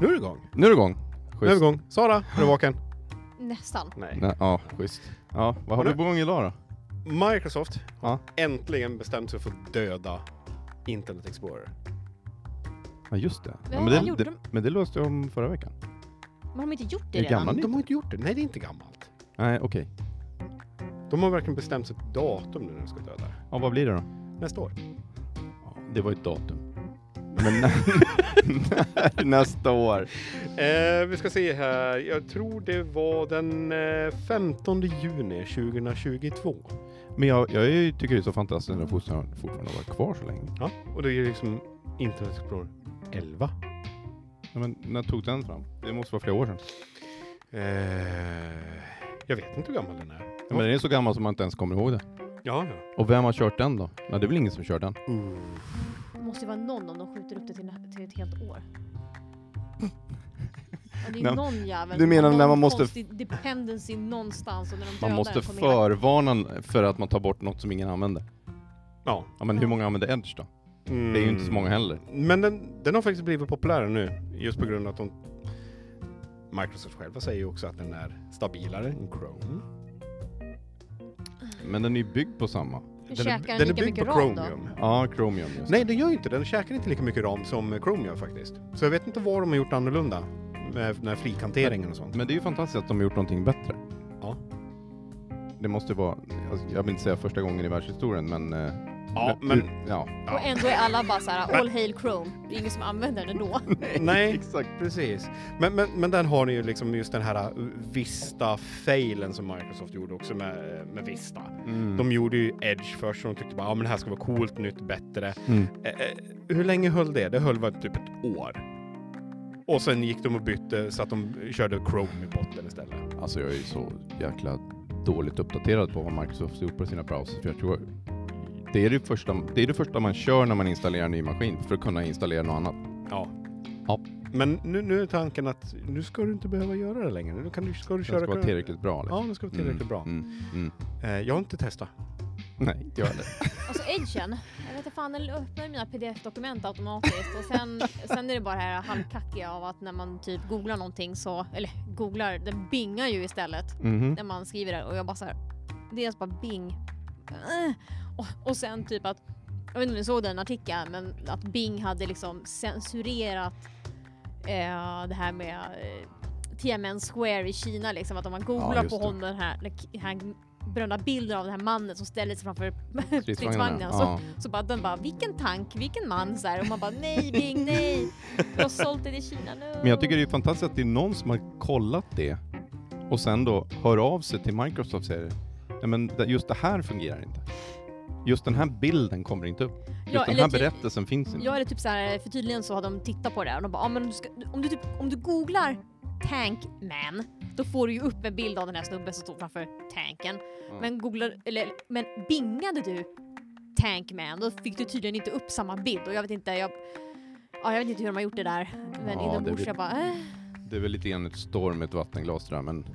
Nu är det igång. Nu är det igång. Nu är det igång. Sara, är du vaken? Nästan. Nej. Nej, ja, schysst. Ja, vad har Har du på gång idag då? Microsoft Ja. har äntligen bestämt sig för att döda Internet Explorer. Ja, just det. Ja, Ja, men, det, gjorde det de? men det löste jag om förra veckan. Men har de inte gjort det Är det redan? Men de har inte gjort det. Nej, det är inte gammalt. Nej, okej. De har verkligen bestämt sig ett datum när de ska döda det. Ja, vad blir det då? Nästa år. Ja, det var ett datum. Men när, nästa år? Eh, vi ska se här. Jag tror det var den eh, 15 juni 2022. Men jag, jag är tycker det är så fantastiskt att den fortfarande, fortfarande har varit kvar så länge. Ja, och det är liksom Internet Explorer 11. Ja, men när tog den fram? Det måste vara flera år sedan. Eh, jag vet inte hur gammal den är. Ja, men den är så gammal som man inte ens kommer ihåg det. Ja, ja. Och vem har kört den då? Nej, det är väl ingen som kör den? Uh. Måste ju vara någon om de skjuter upp det till, till ett helt år. Ja, det är Nej, någon jävel. du menar någon när man måste- dependency någonstans och när de Man måste förvarna för att man tar bort något som ingen använder. Ja. Ja, men hur många använder Edge då? Mm. Det är ju inte så många heller. Men den, den har faktiskt blivit populär nu, just på grund av att de... Microsoft själva säger ju också att den är stabilare än Chrome. Men den är ju byggd på samma. Men Den den den är lika byggd mycket på ram då? Chromium. Ja, Chromium just Nej, det. den gör ju inte. Den käkar inte lika mycket ram som Chrome gör faktiskt. Så jag vet inte vad de har gjort annorlunda med den här flikhanteringen och sånt. Men det är ju fantastiskt att de har gjort någonting bättre. Ja. Det måste vara, alltså, jag vill inte säga första gången i världshistorien, men... Ja, men... Ja. Och ändå är alla bara såhär, all hail Chrome. Det är ingen som använder den ändå. Nej, exakt. precis. Men, men, men den har ni ju liksom just den här uh, Vista-failen som Microsoft gjorde också med, med Vista. Mm. De gjorde ju Edge först och de tyckte bara ja men det här ska vara coolt, nytt, bättre. Mm. Eh, eh, hur länge höll det? Det höll väl typ ett år. Och sen gick de och bytte så att de körde Chrome i botten istället. Alltså jag är ju så jäkla dåligt uppdaterad på vad Microsoft har gjort på sina browsers. För jag tror det är det, första, det är det första man kör när man installerar en ny maskin för att kunna installera något annat. Ja. Ja. Men nu, nu är tanken att nu ska du inte behöva göra det längre. Nu kan du, ska du Det köra... ska vara tillräckligt bra. Eller? Ja, det ska vara tillräckligt Mm, bra. Mm, mm. Eh, jag har inte testat. Nej, inte jag heller. Alltså edgen, jag vet inte fan, den öppnar mina pdf-dokument automatiskt och sen, sen är det bara det här halvkackiga av att när man typ googlar någonting så, eller googlar, den bingar ju istället Mhm. när man skriver det och jag bara så här, dels bara bing. Och, sen typ att, jag vet inte om ni såg den artikeln, men att Bing hade liksom censurerat eh, det här med eh, Tiananmen Square i Kina liksom, att om man googlar just på det. honom den här, den brända bilden av den här mannen som ställer sig framför stridsvagnen. Så, Ja. så bara den bara, vilken tank, vilken man så här, och man bara nej Bing, nej! Du har sålt det till Kina nu. Men jag tycker det är fantastiskt att det är någon som har kollat det och sen då hör av sig till Microsoft och säger Nej, men just det här fungerar inte. Just den här bilden kommer inte upp. Just Ja, den här typ- berättelsen finns inte. Ja eller typ så här, för tydligen så har de tittat på det och de bara, ah, men om, du ska, om, du typ, om du googlar Tankman, då får du ju upp en bild av den här snubben som står framför tanken. Ja. Men googlar, eller, men bingade du Tankman, då fick du tydligen inte upp samma bild och jag vet inte, jag, ja, jag vet inte hur de har gjort det där. Men Ja, inombords det jag bara, äh. Det är väl lite grann ett storm ett vattenglas jag, men...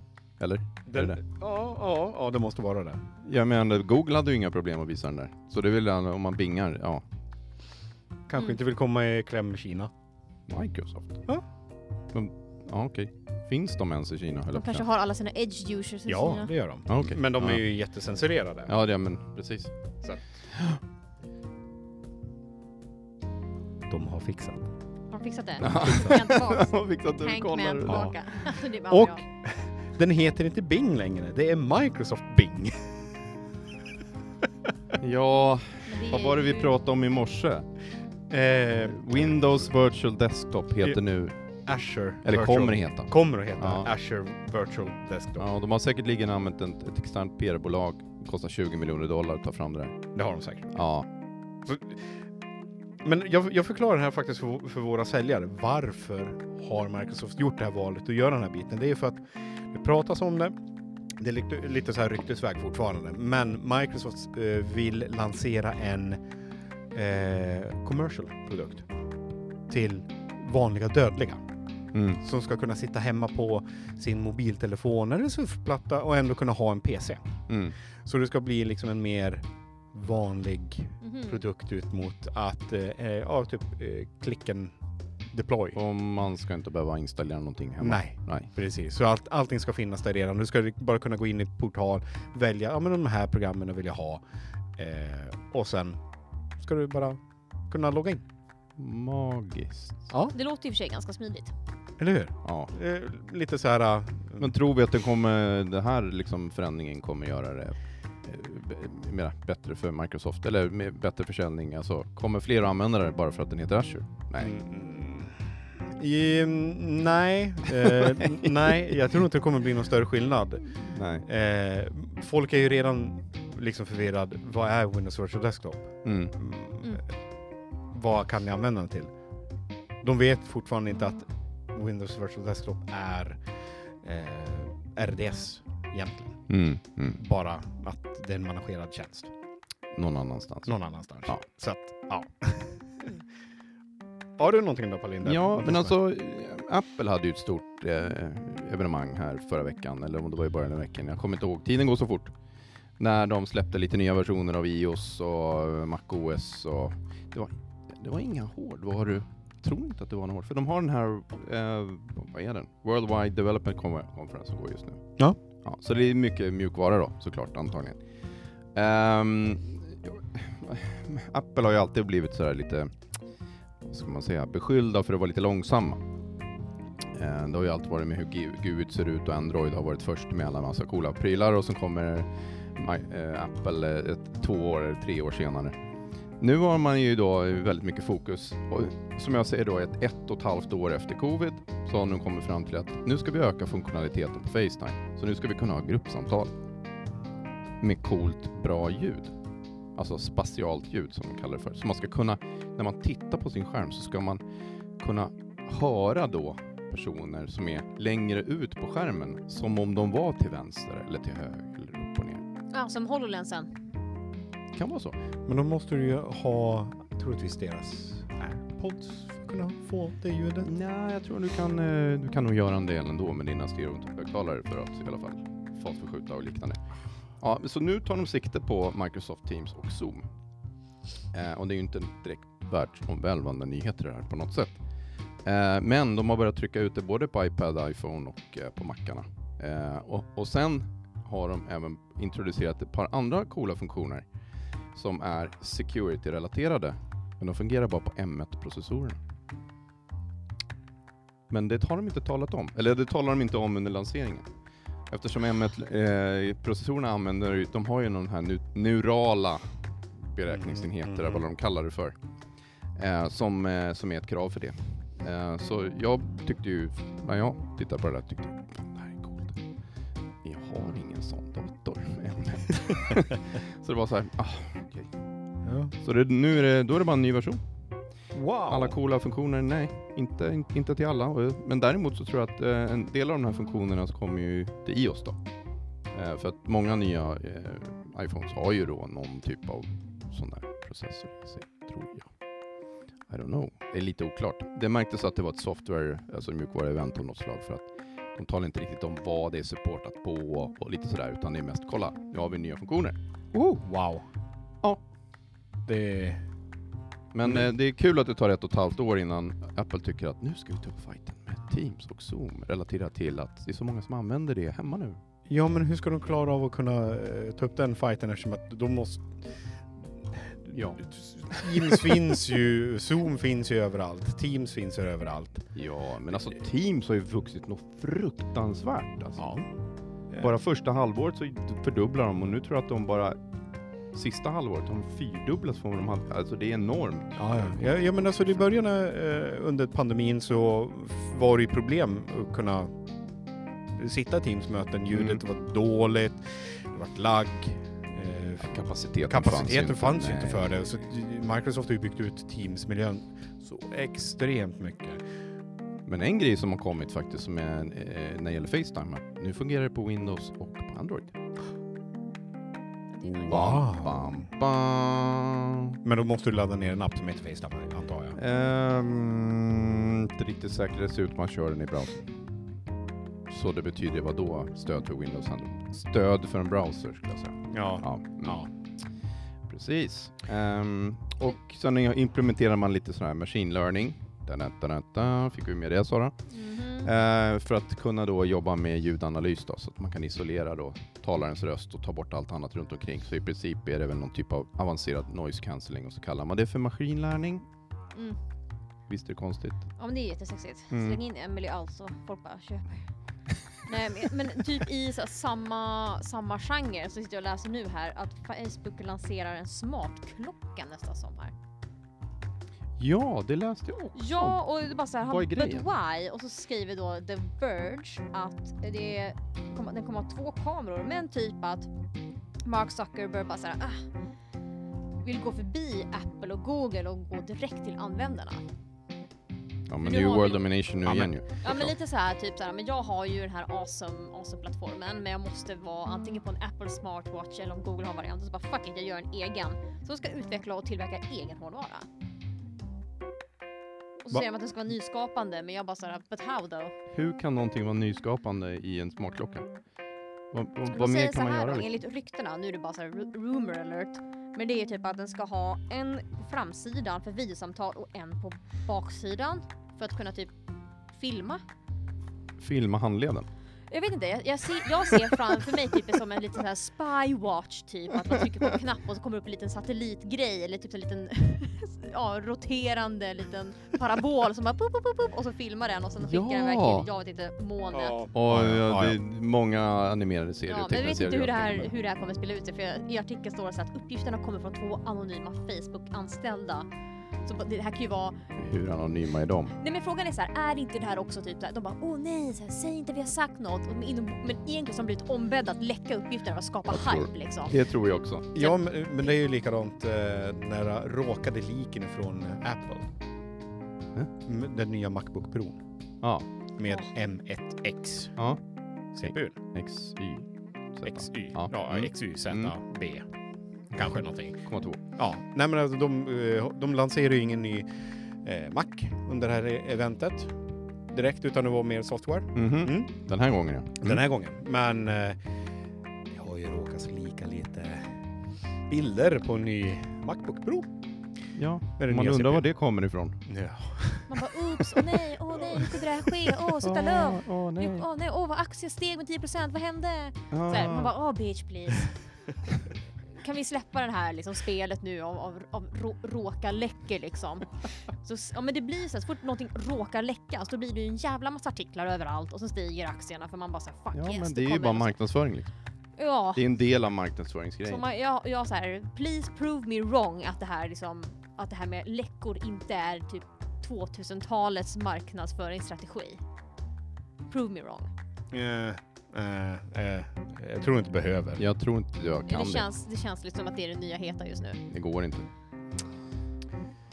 Eller? Den, det ja, ja, ja, det måste vara det. Jag menar, Google hade ju inga problem att visa den där. Så det är väl om man bingar, ja. Kanske Mm. inte vill komma i kläm med Kina. Microsoft? Ja. Men, ja okej. Finns de ens i Kina? de kanske säga. har alla sina edge users i Ja, Kina. det gör de. Ja, okej. Men de är Ja. ju jättecensurerade. Ja, det, men precis. De har fixat. Har de fixat det? Ja. Tillbaks? har fixat det, kollar. tillbaka. det är bara Och- bra. Den heter inte Bing längre, det är Microsoft Bing. Ja, vad var det vi pratade om i morse? Eh, Windows Virtual Desktop heter nu, Azure. eller Virtual- kommer heta. Kommer att heta Ja. Azure Virtual Desktop. Ja, de har säkert använt ett, ett externt PR-bolag. Kostar 20 miljoner dollar att ta fram det där. Det har de säkert. Ja, Men jag, jag förklarar det här faktiskt för, för våra säljare. Varför har Microsoft gjort det här valet att göra den här biten? Det är för att det pratas om det. Det är lite, lite så här ryktesväg fortfarande. Men Microsoft eh, vill lansera en eh, commercial produkt till vanliga dödliga. mm. Som ska kunna sitta hemma på sin mobiltelefon eller surfplatta och ändå kunna ha en PC. Mm. Så det ska bli liksom en mer vanlig Mhm. produkt ut mot att eh, ja, typ eh, klicken deploy. Och man ska inte behöva installera någonting hemma. Nej. Nej. Precis, så allt, allting ska finnas där redan. Du ska bara kunna gå in i portal, välja, ja men de här programmen vill jag ha. Eh, och sen ska du bara kunna logga in. Magiskt. Ja, Det låter i och för sig ganska smidigt. eller hur? Ja. Eh, lite så här... eh, Men tror vi att det kommer, den här liksom förändringen kommer göra det eh, b- mera bättre för Microsoft? Eller med bättre försäljning? Alltså, kommer fler att använda det bara för att den heter Azure? Nej. Mm, i, nej, eh, nej, jag tror inte det kommer bli någon större skillnad. Nej. Eh, folk är ju redan liksom förvirrad. Vad är Windows Virtual Desktop? Mm. Mm. Mm. Vad kan ni använda den till? De vet fortfarande inte att Windows Virtual Desktop är eh, RDS egentligen. Mm. Mm. Bara att det är en managerad tjänst Någon annanstans. någon annanstans. Ja. Så att, ja. Har du någonting då Palinda? Ja, men alltså Apple hade ju ett stort eh, evenemang här förra veckan, eller om det var i början av veckan, jag kommer inte ihåg. Tiden går så fort. När de släppte lite nya versioner av iOS och MacOS och det var, det var inga hårdvaror. Jag tror inte att det var några hård, för de har den här, eh, vad är den? Worldwide Development Con- Conference som går just nu. Ja. ja. Så det är mycket mjukvara då, såklart, antagligen. Ehm, Apple har ju alltid blivit sådär lite ska man säga, beskyllda för att vara lite långsamma. Eh, det har ju alltid varit med hur Gu- GUID ser ut och Android har varit först med alla massa coola prylar och så kommer eh, Apple eh, ett, två år eller tre år senare. Nu har man ju då väldigt mycket fokus och som jag säger då ett ett och ett halvt år efter covid så har de kommit fram till att nu ska vi öka funktionaliteten på Facetime. Så nu ska vi kunna ha gruppsamtal med coolt bra ljud. Alltså spatialt ljud som de kallar det för. Så man ska kunna när man tittar på sin skärm så ska man kunna höra då personer som är längre ut på skärmen som om de var till vänster eller till höger eller upp och ner. Ja, som HoloLensen. kan vara så. Men då måste du ju ha troligtvis deras airpods för att kunna få det ljudet. Nej, jag tror du kan, eh, du kan nog göra en del ändå med dina stereohögtalare för att i alla fall fasförskjuta och liknande. Ja, så nu tar de sikte på Microsoft Teams och Zoom. Eh, och det är ju inte direkt världsomvälvande nyheter det här på något sätt. Eh, men de har börjat trycka ut det både på iPad, iPhone och eh, på Macarna. Eh, och, och sen har de även introducerat ett par andra coola funktioner som är security-relaterade. Men de fungerar bara på M1-processorerna. Men det har de inte talat om. Eller det talar de inte om under lanseringen. Eftersom M1-processorerna använder, ju- de har ju någon här nu, neurala beräkningsenheter, Mm, eller vad de kallar det för. Eh, som, eh, som är ett krav för det. Eh, så jag tyckte ju, när jag tittade på det där, tyckte jag det här är coolt. Jag har ingen sån dator med M1. så det var så här, ah, okej. Ja. Så det, nu är det, då är det bara en ny version. Wow! Alla coola funktioner, nej, inte, inte till alla. Men däremot så tror jag att eh, en del av de här funktionerna så kommer ju till iOS då. Eh, för att många nya eh, iPhones har ju då någon typ av sån där processor i sig, tror jag. I don't know. Det är lite oklart. Det märktes att det var ett software, alltså mjukvaruevent av något slag för att de talar inte riktigt om vad det är supportat på och, och lite sådär utan det är mest kolla, nu har vi nya funktioner. Oh, wow! Ja. Det... Men Mm. eh, det är kul att det tar ett och ett halvt år innan Apple tycker att nu ska vi ta upp fighten med Teams och Zoom relaterat till att det är så många som använder det hemma nu. Ja, men hur ska de klara av att kunna eh, ta upp den fighten eftersom att de måste... Ja. Teams finns ju, Zoom finns ju överallt, Teams finns ju överallt. Ja, men alltså Teams har ju vuxit något fruktansvärt. Alltså. Ja. Bara första halvåret så fördubblar de och nu tror jag att de bara sista halvåret har de fyrdubblats från vad de hade. Alltså det är enormt. Ja, ja. ja, men alltså i början eh, under pandemin så var det ju problem att kunna sitta i Teams-möten. Ljudet Mm. var dåligt, det var lagg. Eh, Kapaciteten, kapaciteten fanns ju inte för det. Så Microsoft har ju byggt ut Teams-miljön så extremt mycket. Men en grej som har kommit faktiskt som är, eh, när det gäller Facetime, nu fungerar det på Windows och på Android. Wow. Bam, bam. Men då måste du ladda ner en app som heter Facetime antar jag. Ehm, inte riktigt säkert det ser ut man kör den i browsern. Så det betyder vad då stöd för Windows? Stöd för en browser skulle jag säga. Ja. Ja, mm. ja. precis. Ehm, och sen implementerar man lite sån här machine learning. Fick vi med det Sara? Mhm. Eh, för att kunna då jobba med ljudanalys då, så att man kan isolera då talarens röst och ta bort allt annat runt omkring. Så i princip är det väl någon typ av avancerad noise cancelling och så kallar man det för maskinlärning. Mm. Visst är det konstigt? Ja men det är jättesexigt. Mm. Släng in Emily alltså, folk bara köper. Nej men, typ i så samma, samma genre så sitter jag och läser nu här att Facebook lanserar en smartklocka nästan som här. Ja, det läste jag också. Ja och det bara så här, Vad är but grejen? why? Och så skriver då The Verge att det kommer, den kommer ha två kameror men typ att Mark Zuckerberg bara såhär ah, vill gå förbi Apple och Google och gå direkt till användarna. Ja, men det är ju har World Domination nu Ja, igen men- ju. Ja men lite så här typ så här, men jag har ju den här awesome, awesome plattformen men jag måste vara antingen på en Apple smartwatch eller om Google har varianten så bara fuck it jag gör en egen. Så ska utveckla och tillverka egen hårdvara. Och så Va? säger de att den ska vara nyskapande men jag bara såhär, but how though? Hur kan någonting vara nyskapande i en smartklocka? Vad, vad, vad mer kan man göra? då, liksom? enligt ryktena, nu är det bara så här ru- rumor alert, men det är typ att den ska ha en på framsidan för videosamtal och en på baksidan för att kunna typ filma. Filma handleden? Jag vet inte, jag, jag, ser, jag ser framför mig typ som en liten så här spywatch typ, att man trycker på en knapp och så kommer det upp en liten satellitgrej eller typ en liten ja, roterande liten parabol som bara pup, pup, pup, och så filmar den och sen skickar den iväg Ja. till, jag vet inte, molnet. Och Ja, ja, ja, det ja. är många animerade serier Ja, och men jag vet inte hur det, här, och hur det här kommer att spela ut sig för jag, i artikeln står det så att uppgifterna kommer från två anonyma Facebook-anställda. Så det här kan ju vara... Hur anonyma är de? Nej men frågan är så här, är inte det här också typ de bara åh nej, så här, säg inte vi har sagt något. Och inom, men egentligen har de blivit ombedda att läcka uppgifter att skapa tror- hype liksom. Det tror jag också. Ja, men, men det är ju likadant eh, när råkade liken ifrån eh, Apple. Mm. M- Den nya Macbook Pro Ja, med M1X ja. CPU. XY. XY. Ja. Ja, Mm. XY, Z, Mm. B. Kanske någonting. 0,2. Ja, nej men alltså, de, eh, de lanserar ju ingen ny eh, Mac under det här e- eventet direkt, utan det var mer software. Mhm. Mm. Den här gången ja. Den här gången. Men eh, det har ju råkat lika lite bilder på en ny Macbook Pro. Ja, Med den man nya undrar CPU. var det kommer ifrån. Man bara oops, åh nej, åh nej, hur kunde det här ske? Åh, sluta lov! Åh Nu- Åh nej, åh vad aktien steg med 10%, vad hände? Så Ah. här, man bara åh bitch please. Kan vi släppa det här liksom, spelet nu av, av, av rå, råka läcker liksom? Så, ja men det blir så här, så fort någonting råkar läcka så blir det ju en jävla massa artiklar överallt och så stiger aktierna för man bara såhär fuck Ja, yes, men det är ju bara marknadsföring. Liksom. Ja, Det är en del av så marknadsföringsgrejen. man, jag, jag så här, please prove me wrong att det här liksom, att det här med läckor inte är typ 2000-talets marknadsföringsstrategi. Prove me wrong. Eh, eh, eh, jag tror inte behöver. Jag tror inte jag kan det, känns, det känns liksom att det är det nya heta just nu. Det går inte.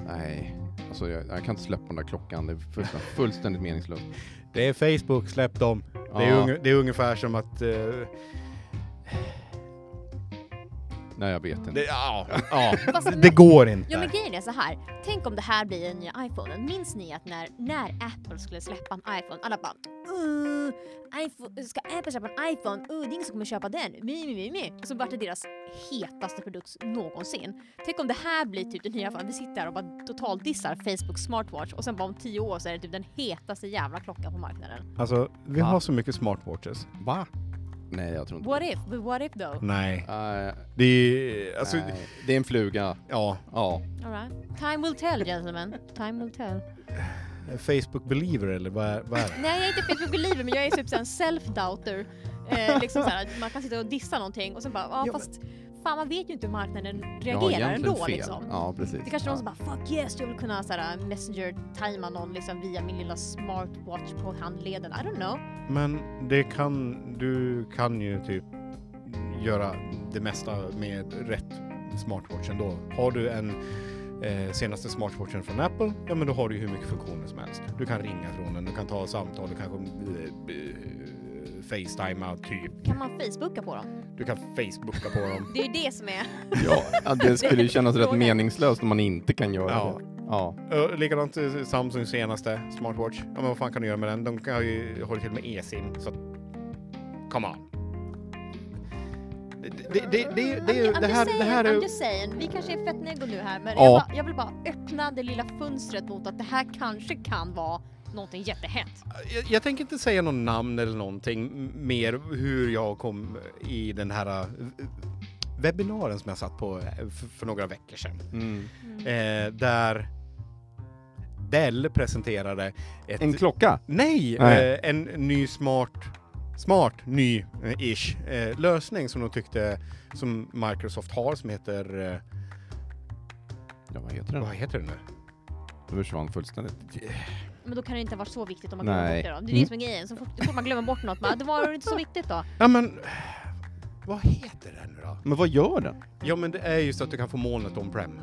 Nej, alltså jag, jag kan inte släppa den där klockan. Det är fullständigt, fullständigt meningslöst. Det är Facebook, släpp dem. Det, är Ja. unge, det är ungefär som att... eh, Nej, jag vet inte. det, ja, ja, Fast- det, går inte. Ja men grejen är så här. tänk om det här blir den nya iPhonen. Minns ni att när, när Apple skulle släppa en iPhone, alla bara uh, iPhone, ska Apple släppa en iPhone? Uh, det är ingen som kommer köpa den. Mi, mi, mi, mi. Och så vart det deras hetaste produkt någonsin. Tänk om det här blir typ den nya iPhonen. Vi sitter här och bara totalt dissar Facebook smartwatch och sen bara om tio år så är det typ den hetaste jävla klockan på marknaden. Alltså, vi Va? har så mycket smartwatches. Va? Nej, jag tror inte What if? But what if though? Nej. Nej, Det är... Alltså, nej. Det är en fluga. ja. Ja. Alright. Time will tell gentlemen. Time will tell. Facebook believer eller vad är, vad är det? Nej jag är inte Facebook believer men jag är typ så här en self-doubter. Eh, liksom så här, att man kan sitta och dissa någonting och sen bara, ja Ja, fast fan man vet ju inte hur marknaden reagerar ändå fel. liksom. Ja, precis. Det kanske är någon ja. som bara fuck yes, jag vill kunna så här, messenger-tajma någon liksom via min lilla smartwatch på handleden. I don't know. Men det kan... Du kan ju typ göra det mesta med rätt smartwatch ändå. Har du en eh, senaste smartwatchen från Apple, ja men då har du ju hur mycket funktioner som helst. Du kan ringa från den, du kan ta samtal, du kanske facetima typ. Kan man facebooka på dem? Du kan facebooka på dem. Det är ju det som är... Ja, det skulle ju kännas rätt meningslöst om man inte kan göra Ja. det. Ja. Uh, likadant eh, Samsung senaste smartwatch. Ja men vad fan kan du göra med den? De kan ju hålla till med e-sim. Så come on. Det, det, det, det, det, I'm det, här, det här saying, I'm är... just saying. Vi kanske är fett nego nu här, men Ja. jag, bara, jag vill bara öppna det lilla fönstret mot att det här kanske kan vara någonting jättehett. Jag, jag tänker inte säga någon namn eller någonting mer hur jag kom i den här uh, webbinaren som jag satt på eh, för, för några veckor sedan. Mm. Eh, där Dell presenterade ett... En klocka? Nej! Nej. Eh, en ny smart, smart ny eh, ish eh, lösning som de tyckte som Microsoft har som heter, eh, Ja, vad heter den? vad heter det nu? Det försvann fullständigt. Men då kan det inte varit så viktigt om man Nej. glömmer bort det då. Det är det som är grejen. Så fort, så fort man glömmer bort något, bara, det var inte så viktigt då. Ja men, vad heter den nu då? Men vad gör den? Ja men det är just att du kan få molnet on-prem.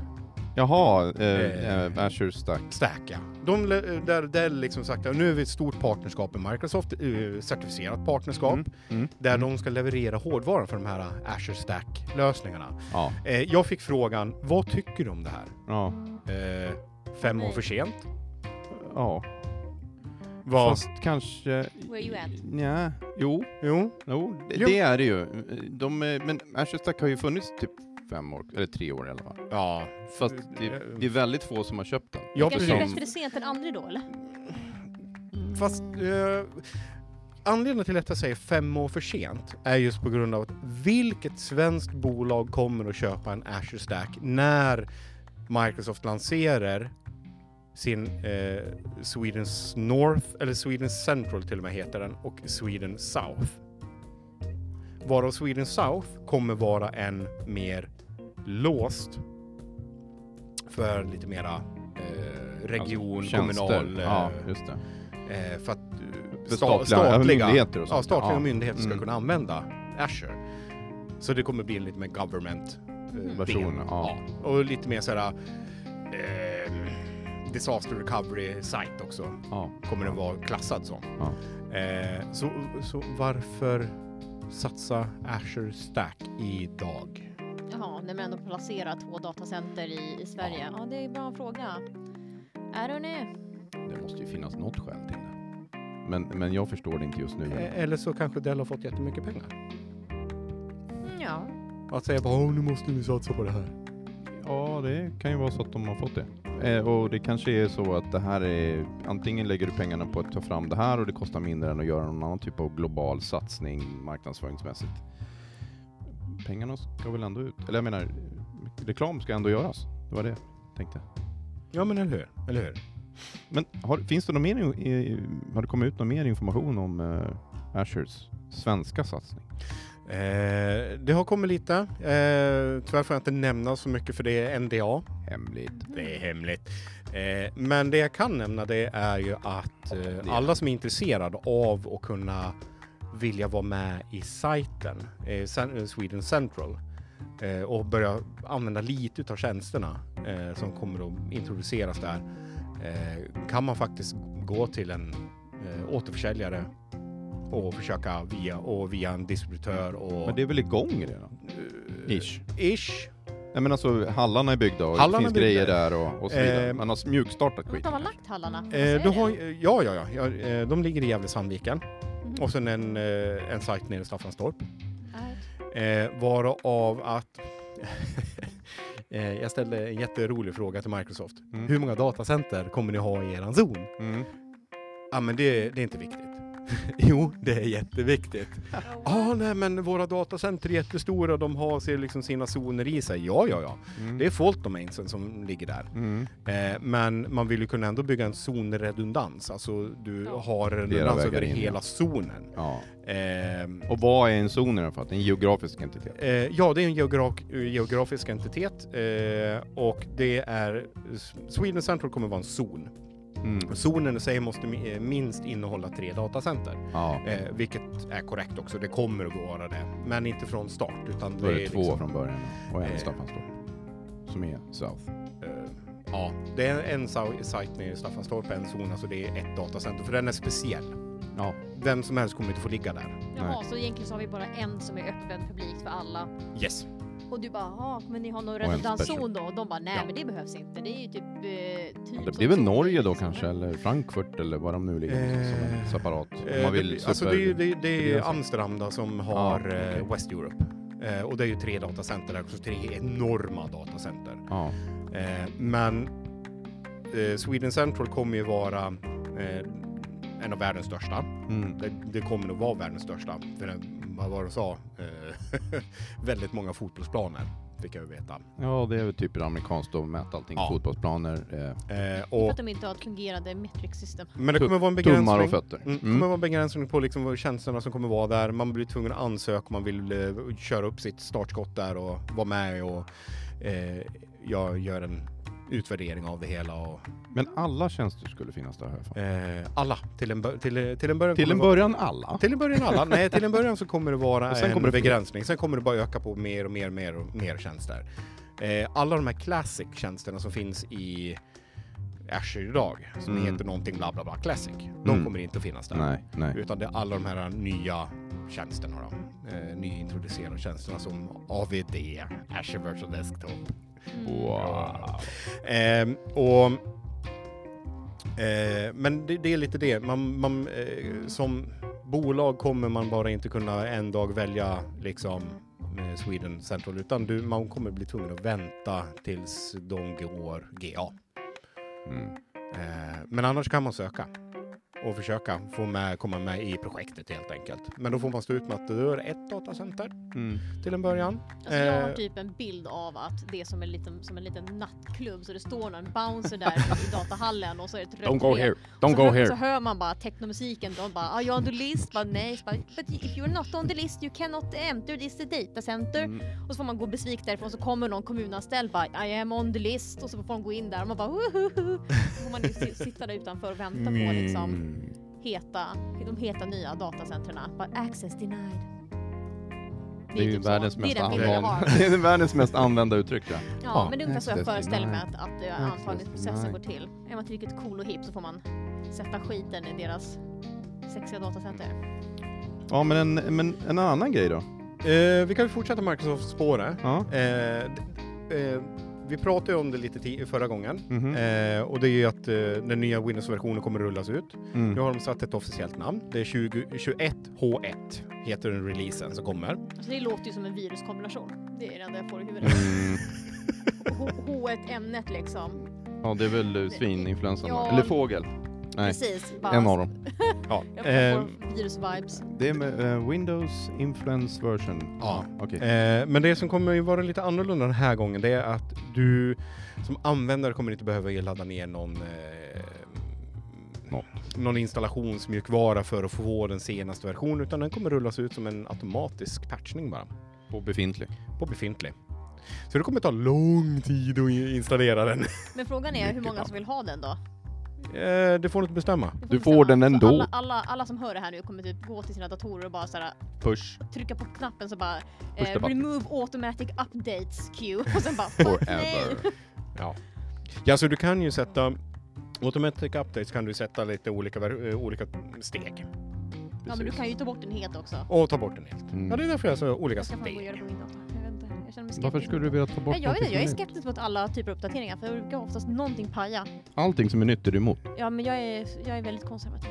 Jaha, eh, Eh. eh, Azure Stack. Stack ja. De, le- där Dell liksom sagt nu är vi ett stort partnerskap med Microsoft, eh, certifierat partnerskap, Mm, mm, där mm. de ska leverera hårdvaran för de här Azure Stack-lösningarna. Ja, Eh, jag fick frågan, vad tycker du om det här? ja, Eh, fem år Nej. för sent? ja. Vad? Fast kanske... Where you at? Nja, jo, Jo, jo det, Jo. det är det ju. De, men Azure Stack har ju funnits typ fem år, eller tre år i alla fall. ja. Fast det, det är väldigt få som har köpt den. Ja, Kanske är bättre sent än aldrig då eller? Fast eh, anledningen till att jag säger fem år för sent är just på grund av att vilket svenskt bolag kommer att köpa en Azure Stack när Microsoft lanserar sin eh, Swedens North, eller Sweden Central till och med heter den, och Sweden South. Varav Sweden South kommer vara en mer låst för lite mera eh, region, Alltså, kommunal... eh, Ja, just det. Eh, för att För sta- statliga myndigheter och ja, sånt. statliga Ja. myndigheter ska Mm. kunna använda Azure. Så det kommer bli en lite mer government eh. Version, del. ja. Och lite mer sådär eh, disaster recovery site också Ja. kommer den vara klassad som. Ja. Eh, så, så varför satsa Azure Stack idag? Jaha, när man ändå placerar två datacenter i, i Sverige. Ja, det är en bra fråga. I don't know. Det måste ju finnas något skäl till det. Men, men jag förstår det inte just nu. Eh, eller så kanske Dell har fått jättemycket pengar. Mm, Ja. Att säga bara "Åh, nu måste vi satsa på det här. Ja, det kan ju vara så att de har fått det. Eh, och det kanske är så att det här är, antingen lägger du pengarna på att ta fram det här och det kostar mindre än att göra någon annan typ av global satsning marknadsföringsmässigt. Pengarna ska väl ändå ut? Eller jag menar, reklam ska ändå göras. Det var det jag tänkte. Ja men eller hur? Eller hur? Men har, finns det någon mer, har det kommit ut någon mer information om eh, Azures svenska satsning? Eh, det har kommit lite. Eh, tyvärr får jag inte nämna så mycket för det är NDA. Hemligt. Det är hemligt. Eh, men det jag kan nämna det är ju att eh, alla som är intresserade av att kunna vilja vara med i sajten, eh, eh, Sweden Central, eh, och börja använda lite utav tjänsterna som kommer att introduceras där, kan man faktiskt gå till en återförsäljare och försöka via, och via en distributör och... Men det är väl igång redan? eh, Ish. Ish. Nej men alltså hallarna är byggda och Hallarna det finns är byggda. grejer där och, och så vidare. Eh, Man har mjukstartat Vart skit. har lagt hallarna? Eh, du har, ja, ja, ja, ja. eh, De ligger i Gävle-Sandviken. Mhm. Och sen en, eh, en sajt nere i Staffanstorp. Nej. Eh, varav att... eh, jag ställde en jätterolig fråga till Microsoft. Mm. Hur många datacenter kommer ni ha i eran zon? Mm. Ja, men det, det är inte viktigt. jo, det är jätteviktigt. Ja, ah, nej, men våra datacenter är jättestora. De har ser liksom sina zoner i sig. Ja, ja, ja. Mm. Det är fault domainsen som ligger där. Mm. Eh, men man vill ju kunna ändå bygga en zonredundans. Alltså du Ja. har redundans över in, hela ja. zonen. Ja. Ehm, Och vad är en zon i alla fall? En geografisk entitet? Eh, ja, det är en geograf geografisk entitet eh, och det är Sweden Central kommer vara en zon. Mm. Zonen i sig måste eh, minst innehålla tre datacenter, Ja. eh, vilket är korrekt också. Det kommer att vara det, men inte från start. Utan det är två liksom, från början och en Eh. i Staffanstorp. Som är South. eh, ja, det är en sa- sajt nere i Staffanstorp, en zon, alltså det är ett datacenter, för den är speciell. Ja. Vem som helst kommer inte få ligga där. Jaha, så egentligen så har vi bara en som är öppen publikt för alla. Yes. Och du bara, ja men ni har någon redundanszon då? Och de bara, nej Ja. men det behövs inte. Det är ju typ... Eh, typ Det blir väl zoner, Norge då liksom. kanske, eller Frankfurt eller vad de nu ligger någonstans som en Eh, separat. Om Eh, man det, vill blir- alltså det, är- det, det är. Amsterdam då som har okej. eh, West Europe. Eh, och det är ju tre datacenter där, också tre enorma datacenter. Ja. Eh, men eh, Sweden Central kommer ju vara eh, en av världens största. Mm. Det, det kommer nog vara världens största. För det, vad var det sa? Eh, väldigt många fotbollsplaner fick jag ju veta. ja, det är väl typ amerikanskt att mäta allting. Ja. Fotbollsplaner, eh, Eh, För och, att de inte har ett fungerande metric system. men det kommer vara en tummar begränsning. och fötter. Mm, det Mm. kommer vara en begränsning på liksom vad tjänsterna som kommer vara där. Man blir tvungen att ansöka om man vill eh, köra upp sitt startskott där och vara med och eh, jag gör en utvärdering av det hela. Och, Men alla tjänster skulle finnas där mig. eh, alla till en, till, till en början. Till en det vara- början alla. Till en början alla. Nej, till en början så kommer det vara Och sen en kommer det begränsning. Sen kommer det bara öka på mer och mer och mer och mer tjänster. Eh, alla de här classic-tjänsterna som finns i Azure idag, som Mm. heter någonting bla bla bla classic, de Mm. kommer inte att finnas där. Nej, nej. Utan det är alla de här nya tjänsterna då. Eh, nyintroducerade tjänsterna som AVD, Azure Virtual Desktop. Mm. Wow. Ehm, och, eh, men det, det är lite det, man, man, eh, som bolag kommer man bara inte kunna en dag välja liksom eh, Sweden Central utan du, man kommer bli tvungen att vänta tills de går GA. Mm. Eh, men annars kan man söka och försöka få med, komma med i projektet helt enkelt. Men då får man stå ut med att det är ett datacenter Mm. till en början. Alltså jag har Eh, typ en bild av att det är som en liten, som en liten nattklubb så det står någon bouncer där i datahallen och så är det ett rött Don't go here. Don't så go hör, Så here. hör man bara technomusiken, de bara ah, you're on the list, bara nej, så bara, but if you're not on the list you cannot enter this data center. Mm. Och så får man gå besviken därifrån så kommer någon kommunanställd bara I am on the list och så får man gå in där och man bara wohoho. Så får man sitta där utanför och vänta på liksom Mm. Heta, de heta nya datacenterna. Bara access denied. Det är ju typ världens mest, använda, har. det är världens mest använda uttryck. Ja. Ja, men det är ungefär så jag föreställer mig att, att eh, antagningsprocessen går till. Är man tillräckligt cool och hip så får man sätta skiten i deras sexiga datacenter. ja, men en, men en annan grej då? eh, vi kan ju fortsätta Microsoft-spåret. Ja. Eh, eh, vi pratade om det lite förra gången Mhm. eh, och det är ju att eh, den nya Windows-versionen kommer rullas ut. Nu Mm. har de satt ett officiellt namn. Det är 20, 21H1 heter den releasen som kommer. Alltså det låter ju som en viruskombination. Det är det enda jag får i huvudet. Mm. H- H1N1 liksom. Ja, det är väl eh, svininfluensan. Ja. Eller fågel. Nej, Precis. Bara, en av dem. Ja, Jag eh, får virus-vibes. Det är med eh, Windows Influence Version. Ja. Okej. Eh, men det som kommer ju vara lite annorlunda den här gången det är att du som användare kommer inte behöva ladda ner någon eh, Något. någon installationsmjukvara för att få den senaste versionen utan den kommer rullas ut som en automatisk patchning bara På befintlig. på befintlig. Så det kommer ta lång tid att installera den. Men frågan är hur många bra. som vill ha den då? Eh, det får du inte bestämma. Du får bestämma. den Så ändå. Alla, alla, alla som hör det här nu kommer typ gå till sina datorer och bara såhär, Push. trycka på knappen så bara Push eh, button. remove automatic updates queue och sen bara fuck nej. Forever. Ja. ja, så du kan ju sätta Automatic updates kan du sätta lite olika, ver- eh, olika steg Ja men du kan ju ta bort den helt också. och ta bort den helt. Mm. Ja, det är därför jag sa olika Jag ska fan gå och steg. göra det på min dator. Jag känner mig skeptisk. Varför skulle du vilja ta bort Nej, jag, vet, inte, jag är skeptisk mot alla typer av uppdateringar för det brukar oftast någonting paja. Allting som är nytt är du emot. Ja men jag är, jag är väldigt konservativ.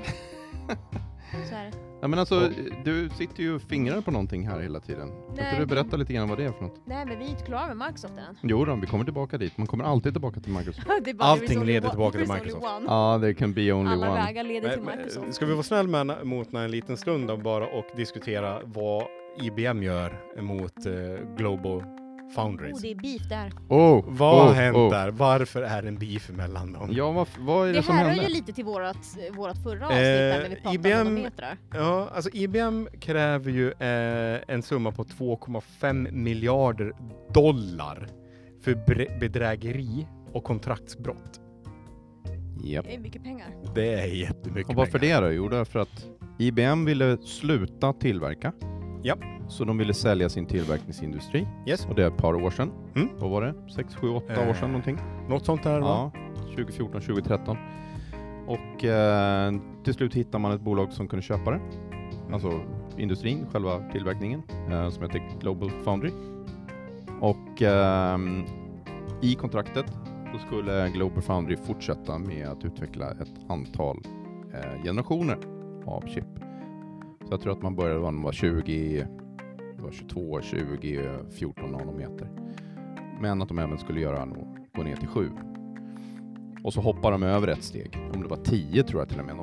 Så är det. Ja, men alltså, du sitter ju och fingrar på någonting här hela tiden. Kan inte du berätta lite grann vad det är för något? Nej men vi är inte klara med Microsoft än. Jo då, vi kommer tillbaka dit. Man kommer alltid tillbaka till Microsoft. Det är bara, Allting leder tillbaka till Microsoft. Ja, det can be only Alla one. vägar leder till Men, men, Microsoft. Ska vi vara snäll med, mot en liten stund då bara och diskutera vad IBM gör mot eh, Global Foundries? Oh, det är beef där. Oh, Vad oh, har hänt oh. där? Varför är det en beef mellan dem? Ja, vad, vad är det, Det som här är ju lite till vårat, vårat förra avsnitt där när vi pratade IBM om odometrar. Ja, alltså IBM kräver ju eh, en summa på 2,5 miljarder dollar för bedrägeri och kontraktsbrott. Japp. Det är mycket pengar. Det är jättemycket Och varför pengar. det då? Jo, därför att IBM ville sluta tillverka. Japp. Så de ville sälja sin tillverkningsindustri. Yes. Och det är ett par år sedan. Mm. Vad var det? 6, 7, 8 Eh, år sedan någonting? Något sånt där va? Ja, 2014, 2013. Och eh, till slut hittade man ett bolag som kunde köpa det. Alltså industrin, själva tillverkningen, eh, som heter Global Foundry. Och ehm, i kontraktet så skulle Global Foundry fortsätta med att utveckla ett antal eh, generationer av chip. Så jag tror att man började när man var 20, det var 22, 20, 14 nanometer. Men att de även skulle göra nog gå ner till 7. Och så hoppar de över ett steg. Om det var 10 tror jag till och med.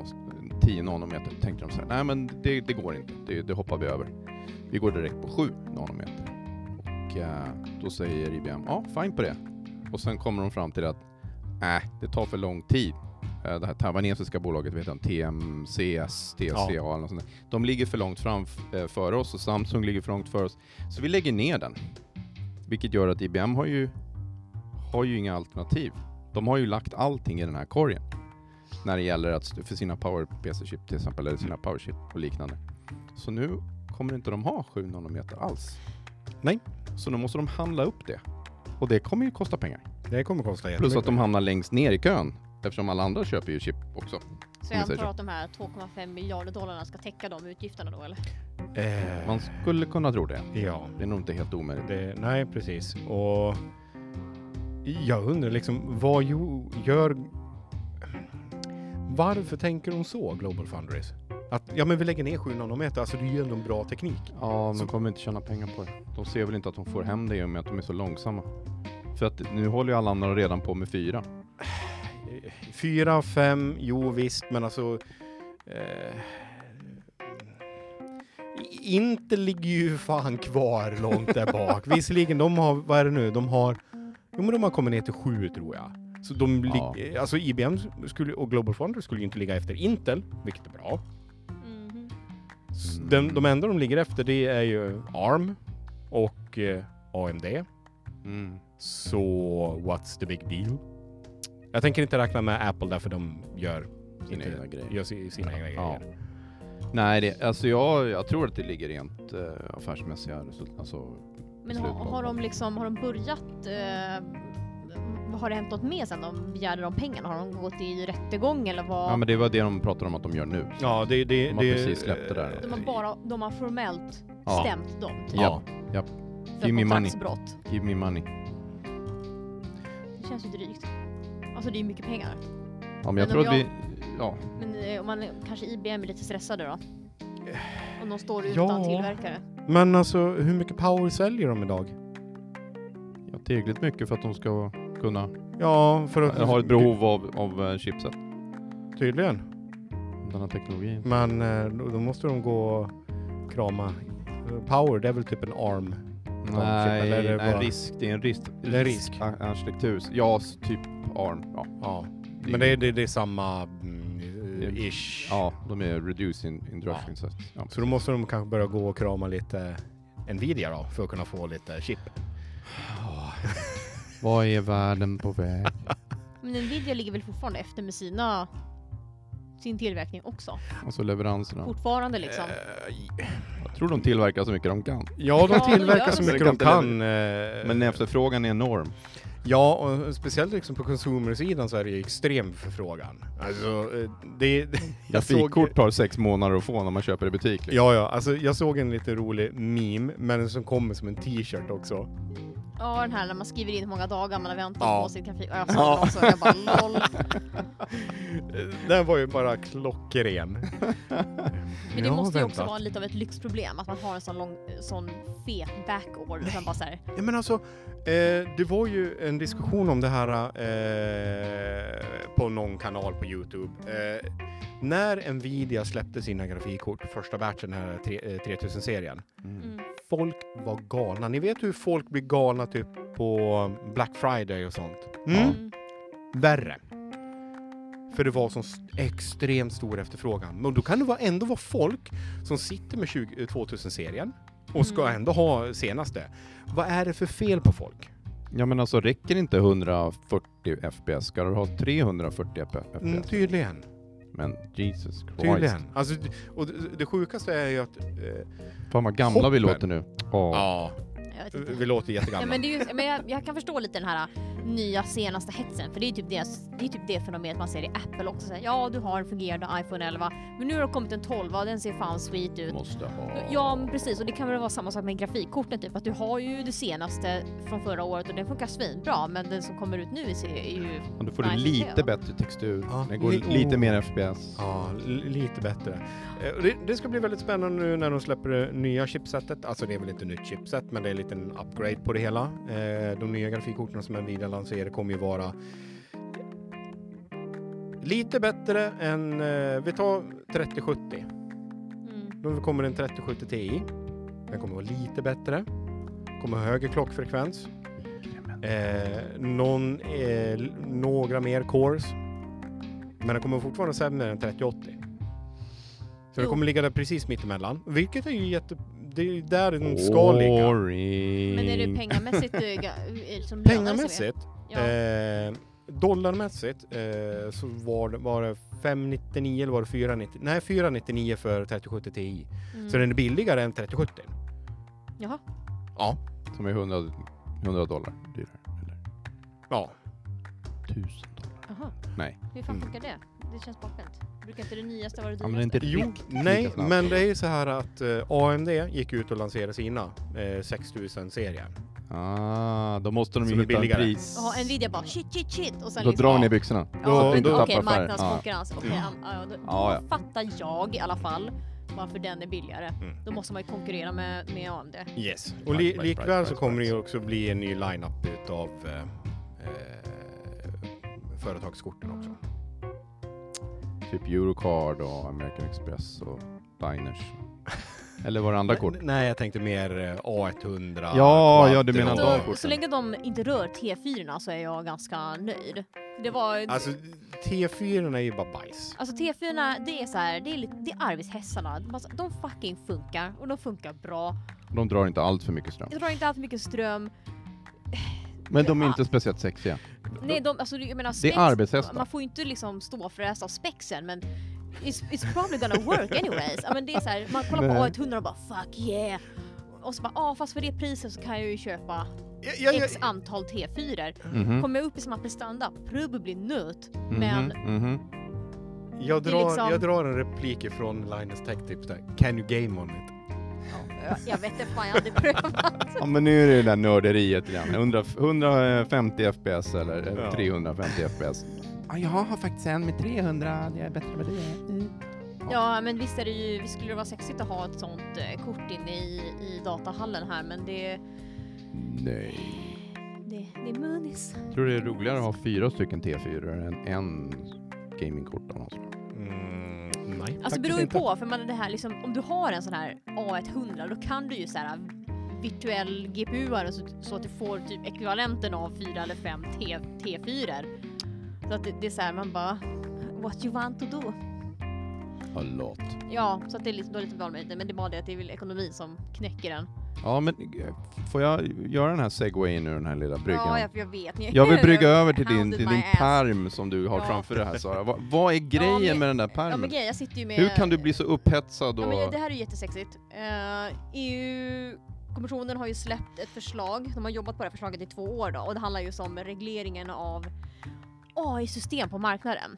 10 nanometer tänkte de så här, nej men det, det går inte. Det, det hoppar vi över. Vi går direkt på 7 nanometer. Och eh, då säger IBM, ja fine på det. Och sen kommer de fram till att, nej det tar för lång tid. Eh, Det här taiwanesiska bolaget, vet jag, TMCS, TCA eller något sånt där. De ligger för långt fram eh, före oss och Samsung ligger för långt före oss. Så vi lägger ner den. Vilket gör att IBM har ju, har ju inga alternativ. De har ju lagt allting i den här korgen. När det gäller att, för sina Power PC-chip till exempel, eller sina Power chip och liknande. Så nu kommer inte de ha 7 nanometer alls. Nej. Så då måste de handla upp det. Och det kommer ju kosta pengar. Det kommer kosta Plus jättemycket. att de hamnar längst ner i kön. Eftersom alla andra köper ju chip också. Så jag antar så. att de här 2,5 miljarder dollarna ska täcka de utgifterna då eller? Eh, Man skulle kunna tro det. ja, Det är nog inte helt omöjligt. det, nej precis. Och jag undrar liksom, vad jo, gör... Varför tänker de så, Global Foundries? Att ja, men vi lägger ner 7 nanometer, alltså det är ju ändå en bra teknik. Ja, de Så- kommer inte tjäna pengar på det. De ser väl inte att de får hem det i och med att de är så långsamma. För att nu håller ju alla andra redan på med fyra. Eh, Fyra, fem, jo visst, men alltså... Eh, inte ligger ju fan kvar långt där bak. Visserligen, de har, vad är det nu, de har... Jo men de har kommit ner till sju tror jag. Så de Ja. lig- alltså IBM skulle, och Global Foundries skulle ju inte ligga efter Intel, vilket är bra. Mm. Den, de enda de ligger efter det är ju ARM och eh, AMD. Mm. Så what's the big deal? Jag tänker inte räkna med Apple därför de gör Sina inte- egna grejer. Gör si- sina egna Ja. grejer. Nej, det, alltså jag, jag tror att det ligger rent uh, affärsmässiga resultat. Alltså, Men har, har de liksom, har de börjat, eh, vad har det hänt något mer sen de begärde de pengarna? Har de gått i rättegång eller vad? ja men det var det de pratade om att de gör nu. Ja, det... det, De har det precis släppt det där. de har bara, de har formellt Ja. stämt dem typ, Ja. för Give me money. Give me money. Det känns ju drygt. Alltså det är ju mycket pengar. Ja men jag Men tror att vi... Ja, Men eh, om man kanske IBM är lite stressade då? Om de står Ja. utan tillverkare? Men alltså, hur mycket power säljer de idag? ja, tillräckligt mycket för att de ska kunna Ja, för att... ha ett behov av, av eh, chipset. Tydligen. Den här teknologin. Men eh, då, då måste de gå och krama. Power, det är väl typ en ARM? Nej, eller är det nej bara- risk. Det är en risk. Det är en risk. ar- Arkitektur. Ja, typ ARM. Ja, Ja. Men det, är- det, det är samma mm, eh, ish. ja de är reduced in, Ja. ja. så, att- ja. Så då måste de kanske börja gå och krama lite Nvidia då, för att kunna få lite chip. Vad är världen på väg? Men Nvidia ligger väl fortfarande efter med sina sin tillverkning också? Alltså leveranserna. Fortfarande liksom. Eh, Jag tror de tillverkar så mycket de kan. Ja, de tillverkar så det. mycket de kan. eh, Men efterfrågan är enorm. Ja, och speciellt liksom på consumer-sidan så är det ju extrem förfrågan. Alltså, eh, det... jag såg- Grafikkort tar sex månader att få när man köper i butik. Liksom. Ja, ja, alltså jag såg en lite rolig meme, men som kommer som en t-shirt också. Ja, den här när man skriver in hur många dagar man har väntat Ja. på grafik. Ja, jag också. Jag bara LOL. Den var ju bara klockren. Men det Jag måste ju också vara lite av ett lyxproblem att man har en sån lång, sån fet backorder. Som bara så här, Ja, men alltså, eh, det var ju en diskussion om det här eh, på någon kanal på Youtube. Eh, när Nvidia släppte sina grafikkort, första batchen, den här tre- eh, 3000-serien. Mm. mm. Folk var galna. Ni vet hur folk blir galna typ på Black Friday och sånt? Mm. Mm. Värre. För det var sån extremt stor efterfrågan. Men då kan det vara, ändå vara folk som sitter med 20, eh, 2000-serien och ska Mm. ändå ha senaste. Vad är det för fel på folk? Ja men alltså räcker inte 140 FPS? Ska du ha 340 FPS? Mm, tydligen. Men Jesus Christ. Tydligen. Alltså, och det, det sjukaste är ju att... Eh, Fan vad gamla vi Hoppen. låter nu. Ja. ja. Jag vet inte. Vi låter Ja, jättegamla. men det är ju, men jag, jag kan förstå lite den här äh, nya senaste hetsen, för det är typ det, det, är typ det fenomenet man ser i Apple också. Så här, ja, du har en fungerande iPhone 11, men nu har det kommit en 12 den ser fan sweet ut. Måste ha. Ja, men precis. Och det kan väl vara samma sak med grafikkorten, typ att du har ju det senaste från förra året och den funkar svinbra, men den som kommer ut nu är är ju... Ja, Då får du lite se. bättre textur. Ja, Det går li- lite oh. mer FPS. Ja, lite bättre. Eh, och Det, det ska bli väldigt spännande nu när de släpper det nya chipsetet. Alltså det är väl inte nytt chipset, men det är en liten upgrade på det hela. Eh, De nya grafikkorten som Nvidia lanserar kommer ju vara lite bättre än, eh, vi tar 3070. Mm. Då kommer en 3070 Ti. Den kommer vara lite bättre. Kommer ha högre klockfrekvens. Eh, någon, eh, några mer cores. Men den kommer fortfarande sämre än 3080. Så den Jo. kommer ligga där precis mittemellan. Vilket är ju jätte... Det är ju där den ska ligga. Boring. Men är det pengamässigt äh, ga- som lönar sig mer? Pengamässigt, Ja. eh, dollarmässigt, eh, så var det, var det 599 eller var det 499? Nej, 499 för 3070 Ti. Mm. Så den är billigare än 3070. Jaha. Ja. Som är 100, 100 dollar dyrare. Eller Ja. 1000 dollar. Jaha. Nej. Hur fan Mm. funkar det? Det känns bakvänt. Brukar inte det nyaste vara det Ja, men det är dyraste? inte Jo, riktigt nej, lika snabbt. men det är ju så här att eh, AMD gick ut och lanserade sina eh, 6000-serier. Ah, då måste de Som ju är hitta en billigare. pris. Jaha, Nvidia bara shit shit shit och sen Då liksom, drar ni byxorna. Ja, Då- så att vi inte då- Okej, tappar. Ja. marknadskonkurrens. Okej, Mm. ja, ja, då, Ja, då fattar jag i alla fall varför den är billigare. Mm. Då måste man ju konkurrera med, med AMD. Yes. Och li- price, likväl price, så price, kommer det ju också bli en ny line-up utav eh, eh, företagskorten också. Typ Eurocard och American Express och Diners. Eller var det andra kort? Nej, jag tänkte mer eh, A100. Ja, ja, du menar Då, de korten. så länge de inte rör T4 så är jag ganska nöjd. Det var... Alltså, T4 är ju bara bajs. Alltså T4 det är så här, det är, lite, det är arbetshästarna. Alltså, De fucking funkar och de funkar bra. De drar inte allt för mycket ström. Jag drar inte allt för mycket ström. Men de är inte speciellt sexiga. Nej, de, alltså, jag menar, Det är spex- arbetshästar. Man får ju inte liksom stå för av spexen men it's, it's probably gonna work anyways. Men det är så här, man kollar på Nej. A100 och bara fuck yeah. Och så bara, ah, fast för det priset så kan jag ju köpa Jag, jag, jag, x antal T4. Mhm. Kommer jag upp i samma prestanda, probably nöt. Mhm, Men mhm. jag, det är drar, liksom- jag drar en replik ifrån Linus Tech Tips där. Can you game on it? Jag, vet inte fan, jag har aldrig prövat. Ja men nu är det det där nörderiet igen. 100, 150 FPS eller Ja. 350 FPS. Ja, jag har faktiskt en med 300, jag är bättre med det. Ja men visst är det ju, visst skulle det vara sexigt att ha ett sånt eh, kort inne i, i datahallen här men det, Nej. det, det är munis. Tror det är roligare att ha fyra stycken T4 än en gamingkort av något slag. Alltså beror ju på, för man det här liksom, om du har en sån här A100 då kan du ju så här virtuell GPU-are så, så att du får typ ekvivalenten av fyra eller fem T, T4. Så att det, det är så här, man bara what you want to do. A lot. Ja, så att det är lite, då är det lite valmöjligheter men det är bara det att det är väl ekonomin som knäcker den. Ja men eh, får jag göra den här segwayen ur den här lilla bryggan? Ja, jag, jag vet. Ni- Jag vill brygga över till din, till din perm som du har Ja. framför dig här Sara. Va, vad är grejen men- med den där Ja men permen? grejen, jag sitter ju med... Hur kan du bli så upphetsad och... Ja, men det här är ju jättesexigt. Uh, EU-kommissionen har ju släppt ett förslag, de har jobbat på det här förslaget i två år då, och det handlar just om regleringen av AI-system på marknaden.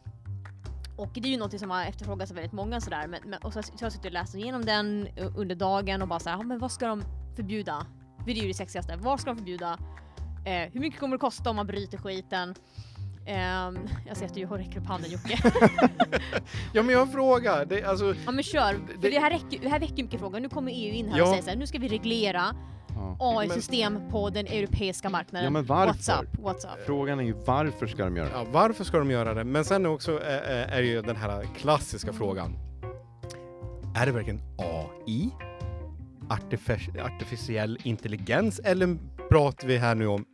Och det är ju något som har efterfrågats av väldigt många sådär, men, men, och så, så har jag suttit och läst igenom den eh, under dagen och bara såhär, ja men vad ska de förbjuda? För det är ju det sexigaste, vad ska de förbjuda? Eh, hur mycket kommer det kosta om man bryter skiten? Ehm, jag ser att du räcker upp handen Jocke. Ja, men jag har en fråga. Det, alltså, Ja men kör, för Det- det, här, räcker, det här väcker mycket frågor. Nu kommer EU in här Ja. och säger så här, nu ska vi reglera Ja. AI-system på den europeiska marknaden. Ja, men varför? What's up? What's up? Frågan är ju varför ska de göra det? ja, varför ska de göra det? Men sen också är, är, är ju den här klassiska frågan. Är det verkligen AI? Artific- artificiell intelligens? Eller pratar vi här nu om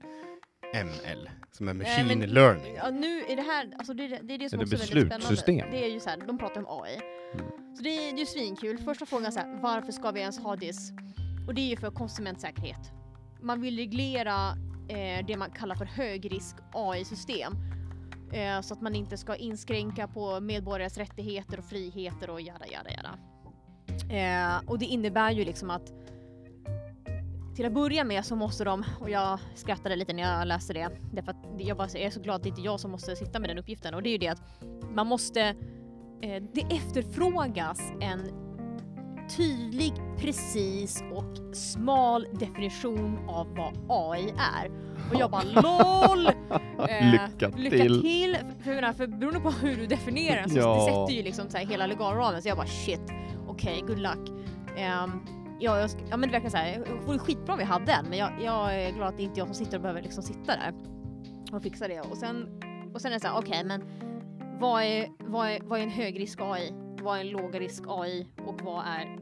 ML? Som är machine Eh, men- learning? Ja, nu är det här, alltså det, det är det som Är det också är väldigt beslutssystem? spännande. Det är ju så här, de pratar om AI. Mm. Så det är ju svinkul. Första frågan är så här, varför ska vi ens ha det? Och det är ju för konsumentsäkerhet. Man vill reglera eh, det man kallar för högrisk AI-system. Eh, så att man inte ska inskränka på medborgares rättigheter och friheter och jada jada jada. Eh, och det innebär ju liksom att till att börja med så måste de, och jag skrattade lite när jag läste det, därför att jag, bara, jag är så glad att det inte är jag som måste sitta med den uppgiften och det är ju det att man måste, eh, det efterfrågas en tydlig, precis och smal definition av vad AI är. Och jag bara LOL! Eh, Lycka lycka till. till! För, menar, för beroende på hur du definierar den så Ja. det sätter ju liksom så hela legalramen så jag bara shit, okej, good luck. Um, ja, jag, ja men det verkar såhär, det vore skitbra om vi hade en men jag, jag är glad att det inte är jag som sitter och behöver liksom sitta där och fixa det. Och sen, och sen är det såhär, okej men vad är, vad, är, vad är en högrisk AI? Vad är en lågrisk AI? Och vad är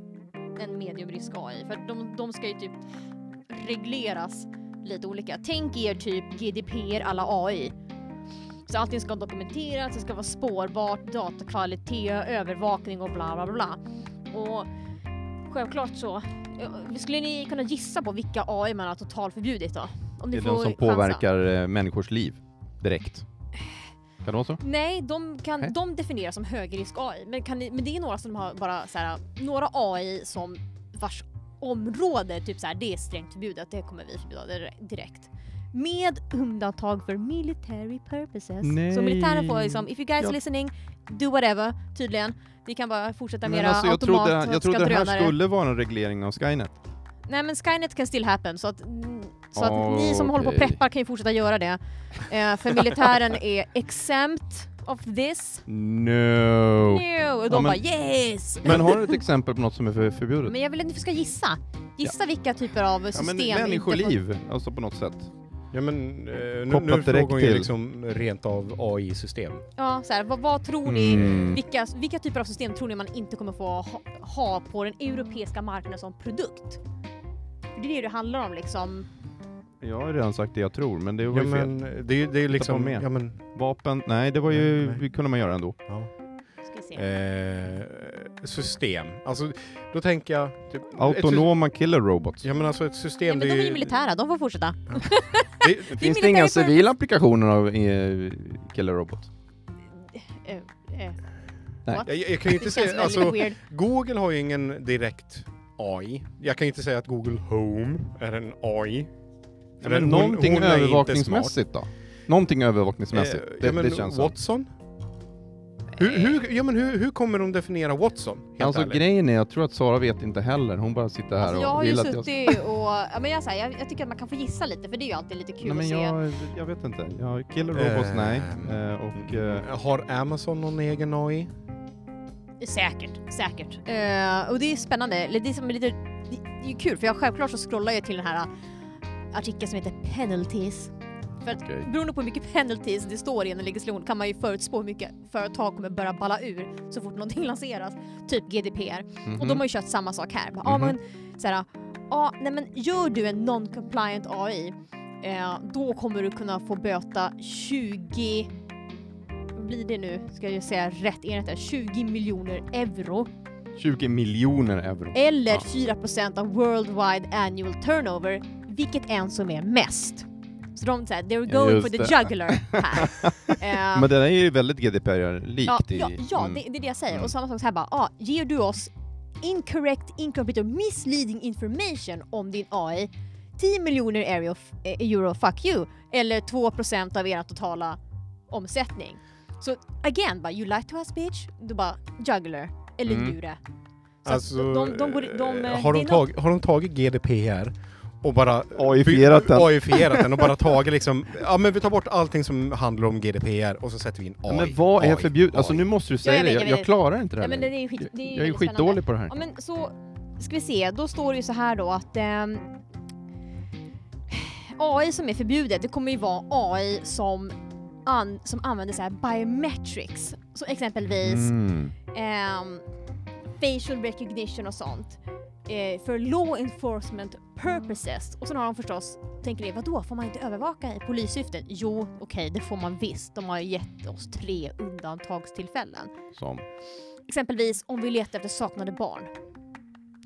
en mediumrisk AI? För de, de ska ju typ regleras lite olika. Tänk er typ GDPR alla AI. Så allting ska dokumenteras, det ska vara spårbart, datakvalitet, övervakning och bla bla bla. Och självklart så, eh, skulle ni kunna gissa på vilka AI man har totalförbjudit då? Om Det ni är får de som chansa. påverkar eh, människors liv direkt. Kan det vara så? Nej, de, kan, Nej. de definieras som högrisk AI. Men, kan ni, men det är några som har bara så här, några AI som vars område, typ så här, det är strängt förbjudet, det kommer vi förbjuda dire- direkt. Med undantag för military purposes. Nej. Så militären får liksom, if you guys Ja. listening, do whatever, tydligen. Ni kan bara fortsätta med Men era alltså, jag automat trodde, jag trodde det här skulle vara en reglering av Skynet. Nej men Skynet can still happen så att, så att ni som håller på och preppar kan ju fortsätta göra det. Eh, för militären är exempt of this. No! No. Och de Ja, men- bara yes! Men har du ett exempel på något som är för förbjudet? Men jag vill att ni ska gissa. Gissa vilka typer av Ja system men inte får- människoliv, alltså på något sätt. Ja men eh, nu, nu Kopplat frågar direkt hon ju till. liksom rent av AI-system. Ja, så här, vad, vad tror ni, Mm. vilka, vilka typer av system tror ni man inte kommer få ha, ha på den europeiska marknaden som produkt? För det är det det handlar om liksom. Jag har redan sagt det jag tror, men det var Ja ju fel. men det, är ju- det är liksom, med. ja men, Vapen, nej det var ju, Nej, nej. det kunde man göra ändå. ja. Ska vi se. Eh, system. Alltså, då tänker jag... Typ, Autonoma killer robots. Ja men alltså ett Nej, system, men det de är ju militära, de får fortsätta. det, Det Finns det inga civila applikationer av eh, killer robots? Eh, eh, Nej. jag, jag kan ju inte säga, alltså weird. Google har ju ingen direkt AI. Jag kan ju inte säga att Google Home är en AI. Ja, men hon- någonting hon är inte övervakningsmässigt då? Någonting övervakningsmässigt, Eh, det, ja, men det känns. Watson? Hur, hur, ja, men hur, hur kommer de definiera Watson? Helt Alltså ärligt? grejen är, jag tror att Sara vet inte heller. Hon bara sitter här Alltså, jag och har ju vill att jag... suttit och, ja, men jag, så här, jag, jag tycker att man kan få gissa lite för det är ju alltid lite kul Nej men att se. jag, jag vet inte. Ja, killer robots, Eh, nej. Eh, och... Eh, Har Amazon någon egen AI? Säkert, säkert. Eh, och det är spännande, eller det är, som lite, det är ju kul för jag självklart så scrollar jag till den här artikeln som heter Penalties. För att Okej. beroende på hur mycket penalties det står i en legislation kan man ju förutspå hur mycket företag kommer börja balla ur så fort någonting lanseras. Typ GDPR. Och de har ju kört samma sak här. Ja Mhm. men såhär, ja nej men gör du en non-compliant AI eh, då kommer du kunna få böta 20 vad blir det nu? Ska jag säga rätt enhet här? 20 miljoner euro 20 miljoner euro. eller Ja. 4% av worldwide annual turnover, vilket än som är mest. Så de säger they're going Just for the det. jugular här. Eh, Men där är ju väldigt GDPR-likt ja, i... ja, ja mm. det, det är det jag säger. Mm. Och samma sak så här bara, ah, ger du oss incorrect, incomplete och misleading information om din AI 10 miljoner euro, eh, euro fuck you, eller 2% av er totala omsättning. Så again, bara you lie to us bitch, du bara juggler, eller Mm. lure. Så Alltså, de, de, går, de, eh, eh, har, det de tag, har de tagit GDPR och bara AI-fierat den. AI-fierat den och bara tagit liksom, ja men vi tar bort allting som handlar om GDPR och så sätter vi in AI. Ja, men vad är förbjudet? Alltså nu måste du Ja, säga jag det, jag, jag klarar inte det Ja, här men det är ju skit, det är Jag är skitdålig på det här. Ja men så, ska vi se, då står det ju så här då att ehm, AI som är förbjudet, det kommer ju vara AI som, an, som använder så här biometrics. Så exempelvis Mm. ehm, facial recognition och sånt. Eh, för law enforcement purposes. Och sen har de förstås, tänker ni, vadå, får man inte övervaka i polissyften? Jo, okej, det får man visst. De har gett oss tre undantagstillfällen. Som. Exempelvis om vi letar efter saknade barn.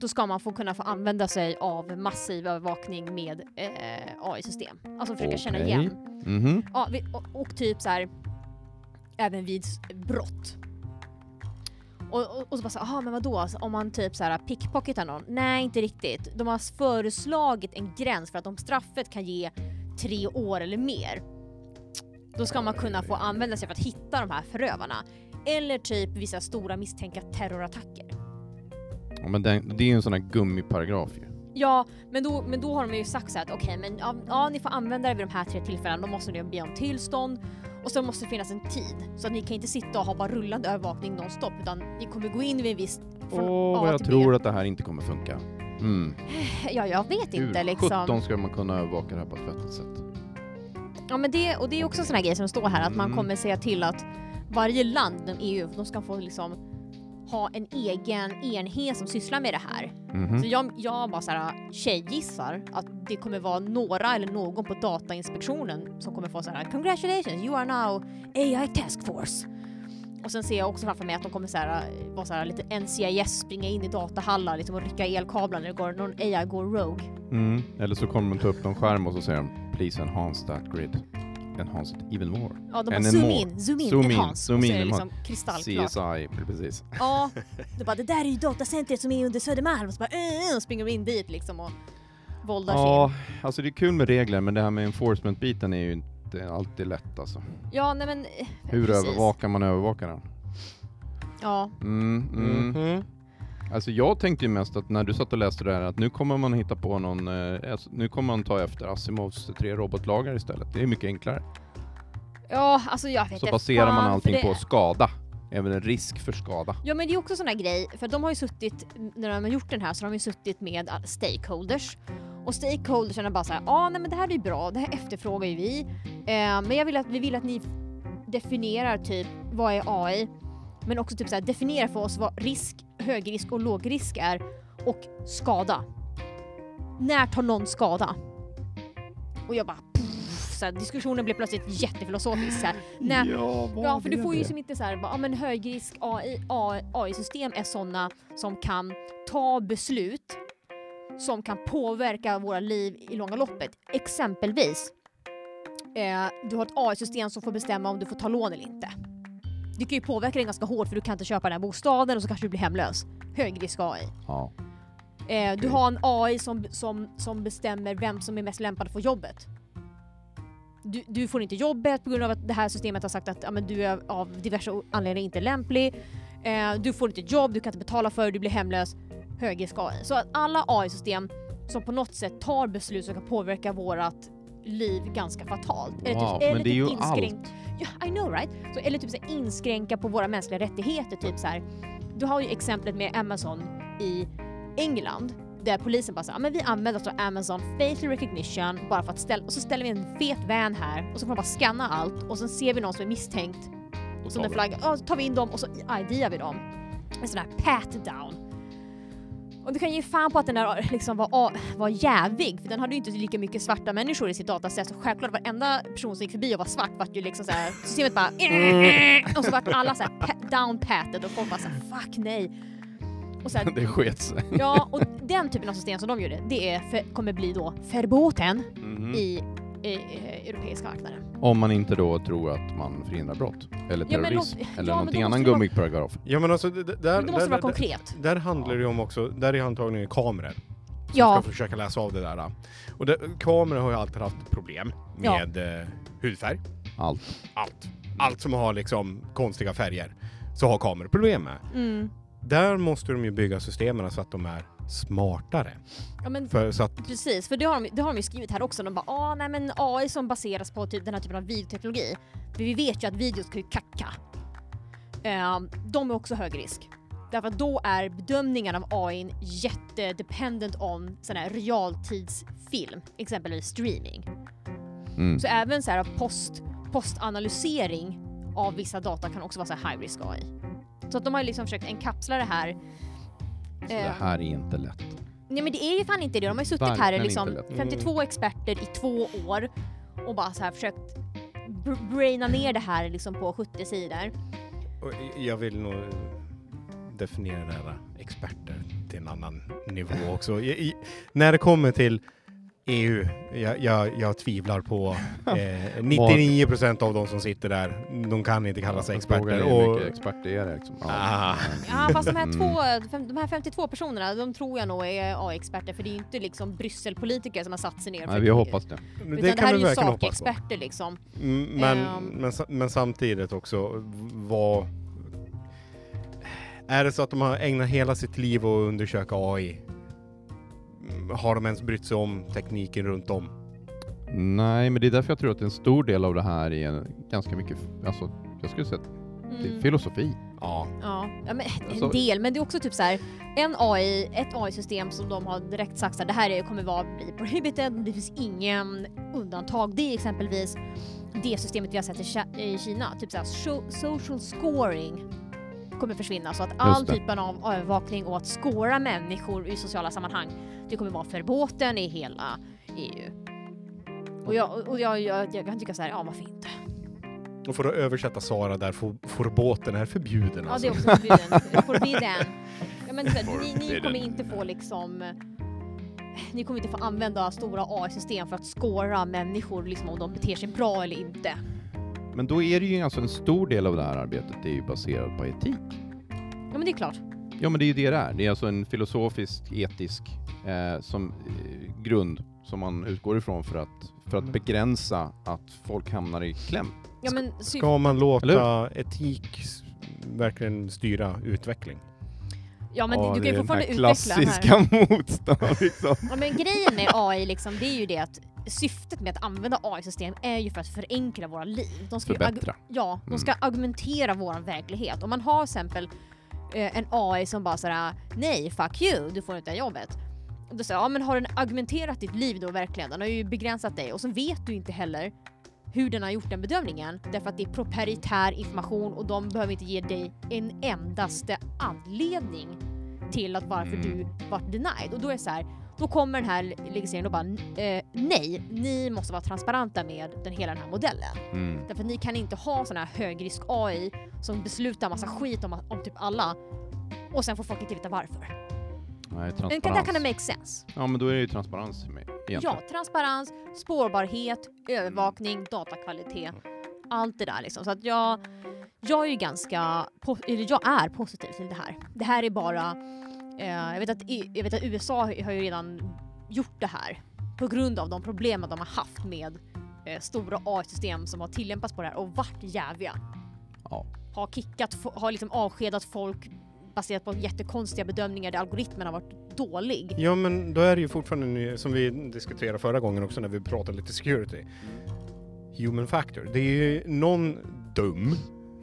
Då ska man få kunna få använda sig av massiv övervakning med eh, AI-system. Alltså försöka känna Okej. igen. Mhm. Ja, vi, och, och typ så här även vid brott. Och, och, och så bara så, aha men vadå, Alltså, om man typ så här pickpocketar någon? Nej inte riktigt. De har föreslagit en gräns för att om straffet kan ge tre år eller mer, då ska man kunna få använda sig för att hitta de här förövarna. Eller typ vissa stora misstänkta terrorattacker. Ja, men det, det är ju en sån här gummiparagraf ju. Ja, men då, men då har de ju sagt så här att okej, men ja, ja, ni får använda det vid de här tre tillfällena, då måste ni be om tillstånd och så måste det finnas en tid. Så att ni kan inte sitta och ha bara rullande övervakning nonstop utan ni kommer gå in vid en viss... Åh, A vad jag tror att det här inte kommer funka. Mm. Ja, jag vet inte Hur liksom. sjutton ska man kunna övervaka det här på ett vettigt sätt? Ja, men det, och det är också en sån här grej som står här att man Mm. kommer säga till att varje land inom EU, de ska få liksom ha en egen enhet som sysslar med det här. Mhm. Så jag, jag bara så här tjejgissar att det kommer vara några eller någon på Datainspektionen som kommer få så här “Congratulations, you are now AI task force”. Och sen ser jag också framför mig att de kommer så här, vara så här lite NCIS, springa in i datahallar liksom, och rycka elkablar när det går, någon AI går rogue. Mm. Eller så kommer man ta upp någon skärm och så säger de “Please enhance that grid”. Enhance it even more. Ja, de bara And zoom in, zoom in, Zoom in, zoom och så in, är det liksom kristallklart. CSI, precis. Ja, det bara det där är ju datacentret som är under Södermalm och så bara äh, och springer de in dit liksom och våldar sig Ja, in. alltså det är kul med regler men det här med enforcement-biten är ju inte alltid lätt alltså. Ja, nej men... eh, Hur precis. övervakar man övervakaren? Ja, Mm, mm. Mhm. Alltså jag tänkte ju mest att när du satt och läste det här att nu kommer man hitta på någon, eh, alltså, nu kommer man ta efter Asimovs tre robotlagar istället. Det är mycket enklare. ja alltså jag vet Så baserar man allting det- på skada. Även en risk för skada. Ja men det är också sån här grej, för de har ju suttit, när de har gjort den här så har de ju suttit med all- stakeholders. Och stakeholdersarna bara såhär, ja ah, nej men det här är bra, det här efterfrågar ju vi. Eh, men jag vill att, vi vill att ni definierar typ, vad är AI? Men också typ såhär, definiera för oss vad risk, högrisk och lågrisk är. Och skada. När tar någon skada? Och jag bara, pff, så här, diskussionen blev plötsligt jättefilosofisk. Så här, när, Ja, Ja, för du får ju som inte så här, bara, ja, men högrisk AI AI-system är sådana som kan ta beslut som kan påverka våra liv i långa loppet. Exempelvis, eh, du har ett AI-system som får bestämma om du får ta lån eller inte. Det kan ju påverka dig ganska hårt för du kan inte köpa den här bostaden och så kanske du blir hemlös. Högrisk AI. Ja. Eh, du Okej. har en AI som, som, som bestämmer vem som är mest lämpad för jobbet. Du, du får inte jobbet på grund av att det här systemet har sagt att ja, men du är av diverse anledningar inte lämplig. Eh, du får inte jobb, du kan inte betala för det, du blir hemlös. Högrisk AI. Så att alla AI-system som på något sätt tar beslut som kan påverka vårat liv ganska fatalt. Eller Wow, eller men det är ju inskränk- Ja, I know right? Så, eller typ så här, inskränka på våra mänskliga rättigheter. Typ så här. Du har ju exemplet med Amazon i England där polisen bara säger men vi använder alltså Amazon facial recognition bara för att ställa och så ställer vi en fet van här och så får de bara scanna allt och sen ser vi någon som är misstänkt Då som tar flagga, så tar vi in dem och så IDar vi dem. En sån här pat down. Och du kan ge fan på att den där liksom var, var jävig för den hade ju inte lika mycket svarta människor i sitt dataset så självklart varenda person som gick förbi och var svart vart ju liksom såhär, systemet bara och så vart alla såhär pa- down patted och folk bara såhär fuck nej. Och så här, Det sket sig. Ja, och den typen av system som de gjorde, det är för, kommer bli då verboten Mhm. i, i, i europeiska marknaden. Om man inte då tror att man förhindrar brott. Eller Ja, men terrorism. låt- eller ja, men någonting då annan det vara- gummiparagraf. Ja men alltså, d- d- där, Men då måste där, det vara där, konkret. där handlar det ju om också, där är antagligen kameror. Ja, ska försöka läsa av det där. Och det, kameror har ju alltid haft problem Ja. med eh, hudfärg. Allt. Allt. Allt som har liksom konstiga färger så har kameror problem med. mm. Där måste de ju bygga systemen så att de är smartare. ja men För, så att, precis, för det har, de, det har de ju skrivit här också. De bara ah, nej men AI som baseras på typ den här typen av videoteknologi. För vi vet ju att videos kan ju kacka. Eh, de är också hög risk. Därför att då är bedömningen av AI jättedependent on sån här realtidsfilm, exempelvis streaming. Mm. Så även så här post, postanalysering av vissa data kan också vara så här high risk AI. Så att de har liksom försökt enkapsla det här. Så det Eh, här är inte lätt. Nej men det är ju fan inte det. De har ju suttit här liksom inte lätt. 52 experter i två år och bara så här försökt br- braina ner det här liksom på 70 sidor. och jag vill nog definiera det här experter till en annan nivå också. I, i, när det kommer till EU, jag, jag, jag tvivlar på eh, 99% av de som sitter där. De kan inte kalla sig experter. hur Och, mycket experter är det liksom. Ja. ah, Ja fast de här, Mm. två, fem, de här 52 personerna, de tror jag nog är AI-experter för det är ju inte liksom Brysselpolitiker som har satt sig ner. för Nej, vi hoppas det. det Utan det, kan här är ju sakexperter liksom. Mm, Men, Ehm. men, men samtidigt också, vad... Är det så att de har ägnat hela sitt liv att undersöka AI? Har de ens brytt sig om tekniken runt om? Nej, men det är därför jag tror att en stor del av det här är ganska mycket, alltså jag skulle säga att det är Mm. filosofi. Ja. Ja, ja men Alltså- en del, men det är också typ så här en AI, ett AI-system som de har direkt sagt att det här är, kommer vara bli prohibited, det finns ingen undantag. Det är exempelvis det systemet vi har sett i, Ki- i Kina, typ så här, so- social scoring kommer försvinna så att all typen av övervakning och att scora människor i sociala sammanhang, det kommer vara förbåten i hela EU. Och jag, och jag, jag, jag kan tycka så här, ja varför inte? Och för att översätta Sara där, får, får båten är förbjuden Ja, alltså. det är också förbjuden. Forbidden. Ja, men så, här, ni, ni kommer inte få liksom... Ni kommer inte få använda stora AI-system för att scora människor liksom, om de beter sig bra eller inte. Men då är det ju alltså en stor del av det här arbetet det är ju baserat på etik. Ja men det är klart. Ja, men det är ju det det är. Det är alltså en filosofisk, etisk eh, som, eh, grund som man utgår ifrån för att, för att begränsa att folk hamnar i kläm. Ja, men, sy- Ska man låta Eller etik verkligen styra utveckling? ja, men Ja, du det kan ju är den här fortfarande utveckla här. klassiska motstånd liksom. Ja, men grejen med AI liksom, det är ju det att syftet med att använda AI-system är ju för att förenkla våra liv. De ska Förbättra. Ja, de ska argumentera vår verklighet. Om man har till exempel eh, en AI som bara såhär nej, fuck you, du får inte det jobbet. Och då säger jag, ja men har den argumenterat ditt liv då verkligen? Den har ju begränsat dig och så vet du inte heller hur den har gjort den bedömningen därför att det är proprietär information och de behöver inte ge dig en endaste anledning till att varför Mm. du vart denied. Och då är det så här, då kommer den här legisleringen och bara eh, nej, ni måste vara transparenta med den, hela den här modellen. Mm. Därför att ni kan inte ha sån här högrisk AI som beslutar massa skit om, om typ alla och sen får folk inte veta varför. Nej, transparens. där kan det make sense. Ja, men då är det ju transparens med egentligen. Ja, transparens, spårbarhet, övervakning, datakvalitet. Allt det där liksom. Så att jag, jag är ju ganska, eller jag är positiv till det här. Det här är bara, jag, vet att, jag vet att USA har ju redan gjort det här på grund av de problemen de har haft med eh, stora AI-system som har tillämpats på det här och varit jäviga. Ja. Har kickat, har liksom avskedat folk baserat på jättekonstiga bedömningar där algoritmen har varit dålig. Ja, men då är det ju fortfarande, som vi diskuterade förra gången också när vi pratade lite security, human factor. Det är ju någon dum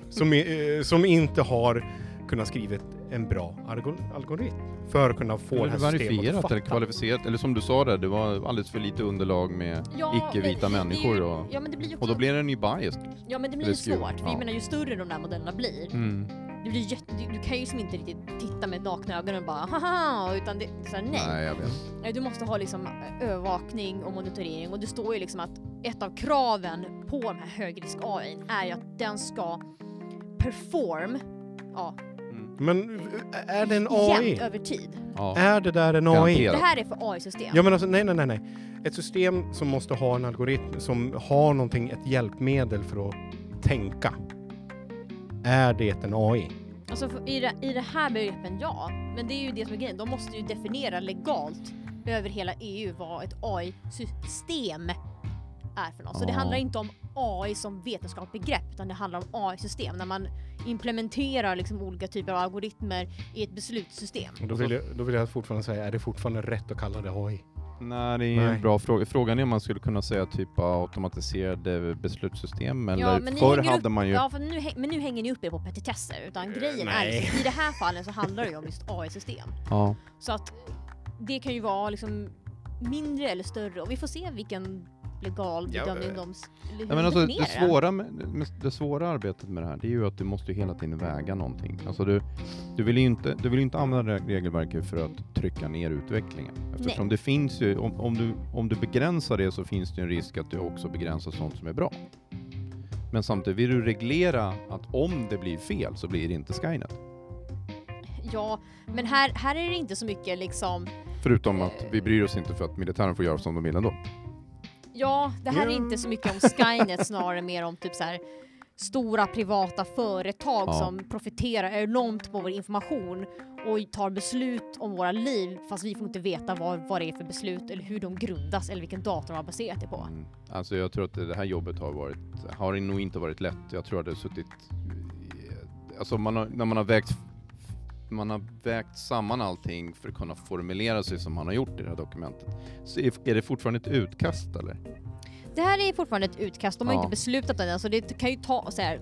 som, är, eh, som inte har kunnat skrivit en bra algo- algoritm för att kunna få Eller det här systemet att verifierat fatta. eller kvalificerat, eller som du sa där, det var alldeles för lite underlag med Ja, icke-vita människor ju- och, ja, men det blir ju också, och då blir den ju biased. ja men det blir ju svårt, för ja. jag menar ju större de där modellerna blir, Mm. det blir jätte, du, du kan ju som inte riktigt titta med nakna ögon och bara haha, utan det, så här, nej. Nej, jag vet. Du måste ha liksom övervakning och monitorering och det står ju liksom att ett av kraven på den här högrisk AI är ju att den ska perform, ja. Men är det en AI? jämnt över tid. Ja. Är det där en AI? Det här är för AI-system. Ja men alltså nej, nej, nej, nej. Ett system som måste ha en algoritm som har någonting, ett hjälpmedel för att tänka. Är det en AI? Alltså i, det, i det här begreppen ja, men det är ju det som är grejen. De måste ju definiera legalt över hela EU vad ett AI-system är för något. Så det Ja. handlar inte om AI som vetenskapligt begrepp utan det handlar om AI-system när man implementerar liksom olika typer av algoritmer i ett beslutssystem. Då vill, jag, då vill jag fortfarande säga, är det fortfarande rätt att kalla det AI? Nej, det är Nej. en bra fråga. Frågan är om man skulle kunna säga typ automatiserade beslutssystem eller Ja, men förr hade upp- man ju... Ja, för nu, men nu hänger ni upp er på petitesser utan grejen är nej. liksom, i det här fallet så handlar det ju om just AI-system. Ja. Så att det kan ju vara liksom mindre eller större och vi får se vilken legal Ja, bedömning eh. de Ja, men alltså, det, svåra med, med, det svåra arbetet med det här, det är ju att du måste ju hela tiden väga någonting. Alltså du, du vill ju inte, du vill inte använda det regelverket för att trycka ner utvecklingen. Eftersom det finns ju, om, om, du, om du begränsar det så finns det ju en risk att du också begränsar sånt som är bra. Men samtidigt vill du reglera att om det blir fel så blir det inte Skynet. Ja, men här, här är det inte så mycket liksom Förutom att vi bryr oss inte för att militären får göra som de vill ändå. Ja, det här är inte så mycket om Skynet, snarare mer om typ så här stora privata företag Ja. som profiterar enormt på vår information och tar beslut om våra liv fast vi får inte veta vad, vad det är för beslut eller hur de grundas eller vilken data de har baserat det på. Mm. Alltså jag tror att det här jobbet har varit, har nog inte varit lätt. Jag tror att det har suttit, alltså man har, när man har vägt man har vägt samman allting för att kunna formulera sig som man har gjort i det här dokumentet. Så är det fortfarande ett utkast eller? Det här är fortfarande ett utkast, de har Ja. inte beslutat än, så det kan ju ta så här.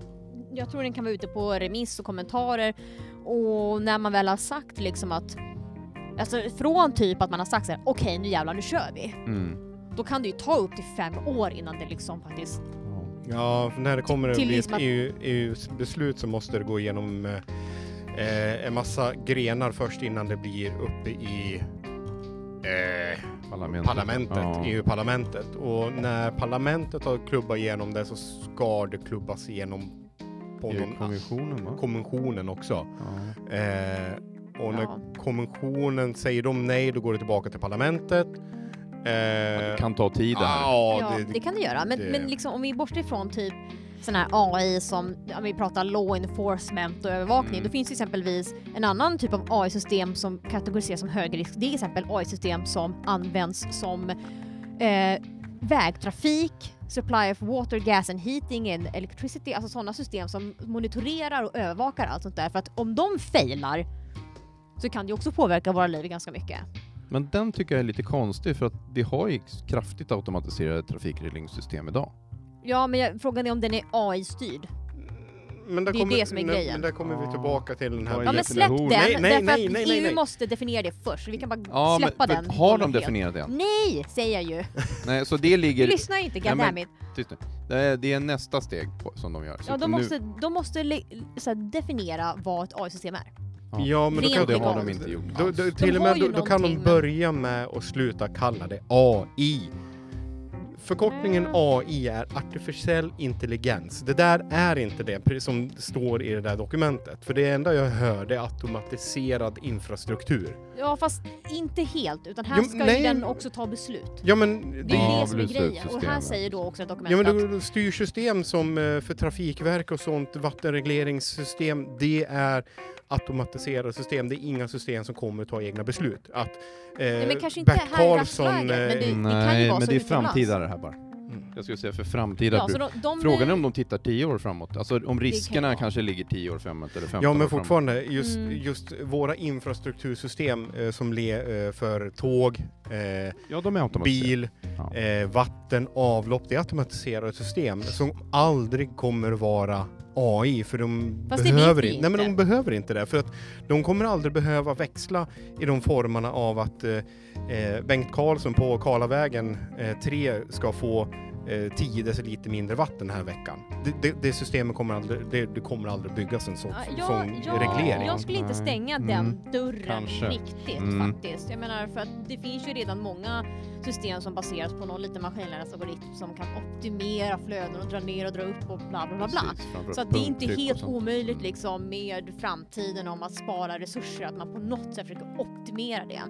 Jag tror den kan vara ute på remiss och kommentarer och när man väl har sagt liksom att Alltså från typ att man har sagt så här: okej nu jävlar nu kör vi. Mm. Då kan det ju ta upp till fem år innan det liksom faktiskt Ja, när det kommer att bli ett EU, EU-beslut så måste det gå igenom eh, en massa grenar först innan det blir uppe i eh, Parlamentet. parlamentet, Ja. EU-parlamentet. Och när parlamentet har klubbat igenom det så ska det klubbas igenom på någon EU-kommissionen va? konventionen också. Ja. Eh, och när Ja. konventionen säger de nej, då går det tillbaka till parlamentet. Eh, Det kan ta tid det här. ja, det, det, kan det göra. Men, det- men liksom, om vi bortser från typ sån här AI som, om vi pratar law enforcement och övervakning, Mm. då finns det exempelvis en annan typ av AI-system som kategoriseras som högrisk. Det är exempel AI-system som används som eh, vägtrafik, supply of water, gas and heating and electricity, alltså sådana system som monitorerar och övervakar allt sånt där. För att om de failar så kan det också påverka våra liv ganska mycket. Men den tycker jag är lite konstig för att vi har ju kraftigt automatiserade trafikregleringssystem idag. Ja, men jag, frågan är om den är AI-styrd. men det är kommer, det som är nej, grejen. Men där kommer vi tillbaka till den här... Ja men släpp den, Nej, nej, därför nej, att nej, EU nej, nej. måste definiera det först. Vi kan bara Ja, släppa men, den. men har de definierat det? Nej, säger jag ju. Nej, så det Du ligger... lyssnar inte, men- goddammit. Tyst nu. Det är, det är nästa steg på, som de gör. Så Ja, att de nu- måste, de måste så här, definiera vad ett AI-system är. Ja, men då kan, det har de inte gjort Då, då, till och med, då, då kan de men- börja med att sluta kalla det AI. Förkortningen Mm. AI är artificiell intelligens. Det där är inte det som står i det där dokumentet. För det enda jag hör det är automatiserad infrastruktur. Ja, fast inte helt, utan här Jo, ska nej. ju den också ta beslut. Ja men... Det är ju Ja, det som är grejen. Och här säger då också ett Ja dokument men att då, styrsystem som eh, för trafikverk och sånt, vattenregleringssystem, det är automatiserade system. Det är inga system som kommer att ta egna beslut. Att eh, Nej, men kanske inte Bert här i Karlsson... dagsläget, men det- eh, kan ju Nej, vara men så det är utomlands. Här bara. mm. Jag skulle säga för framtida ja, bruk. de, de, Frågan är om de tittar 10 år framåt. Alltså om riskerna kanske ligger 10 år framåt eller 15 Ja men fortfarande, just, Mm. just våra infrastruktursystem eh, som le, eh, för tåg, eh, Ja, de är automatiserade. bil, Ja. eh, vatten, avlopp, det är automatiserade system som aldrig kommer vara AI för de Fast behöver inte. Nej men de behöver inte det för att de kommer aldrig behöva växla i de formerna av att eh, eh, Bengt Karlsson på Karlavägen eh, 3 ska få eh, 10 deciliter mindre vatten den här veckan. Det, det, det systemet kommer aldrig, det, det kommer aldrig byggas en sån, Ja, sån jag, reglering. jag skulle inte stänga Mm. den dörren Kanske. riktigt Mm. faktiskt. Jag menar för att det finns ju redan många system som baseras på någon liten maskinläraralgoritm som kan optimera flöden och dra ner och dra upp och bla bla bla bla. Så att det är inte och helt omöjligt liksom med framtiden om att spara resurser, att man på något sätt försöker optimera det.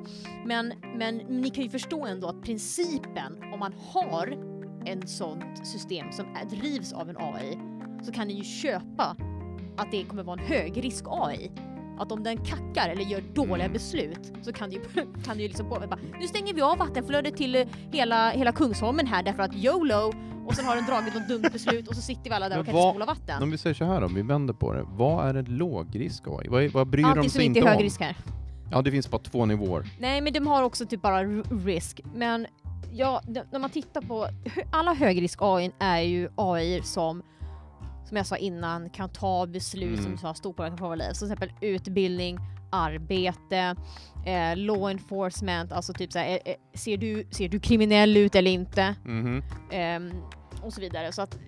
Men, men ni kan ju förstå ändå att principen, om man har ett sånt system som är, drivs av en AI, så kan ni ju köpa att det kommer vara en högrisk AI. Att om den kackar eller gör dåliga beslut så kan det ju, kan det ju liksom bara, nu stänger vi av vattenflödet till eh, hela, hela Kungsholmen här därför att YOLO och sen har den dragit något dumt beslut och så sitter vi alla där Men och kan inte spola vatten. Om vi säger så här om vi vänder på det. Vad är en lågrisk AI? Vad, är- vad bryr de Allting som sig inte inte är om? hög risk här. Ja, det finns bara två nivåer. Nej, men de har också typ bara risk. Men ja, när man tittar på alla högrisk AI är ju AI som som jag sa innan kan ta beslut Mm. som har stor påverkan på våra liv. Som till exempel utbildning, arbete, eh, law enforcement, alltså typ såhär, eh, eh, ser, du, ser du kriminell ut eller inte? Mhm. Ehm, och så vidare. Så att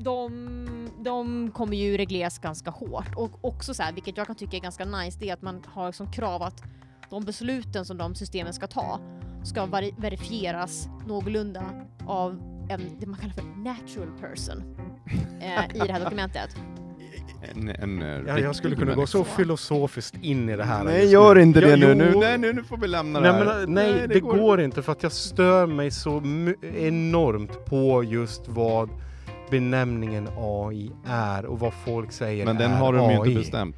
de, de kommer ju regleras ganska hårt. Och också så här, vilket jag kan tycka är ganska nice, det är att man har som krav att de besluten som de systemen ska ta ska vari- verifieras någorlunda av en, det man kallar för natural person eh, i det här dokumentet. en, en eh, Ja, jag skulle kunna gå så filosofiskt in i det här. Nej, gör nu. inte Ja, det nu. jo. nu. Nej, nu, nu får vi lämna Nej, det men, här. äh, nej, det, går. inte för att jag stör mig så enormt på just vad benämningen AI är och vad folk säger Men den är har de ju inte bestämt.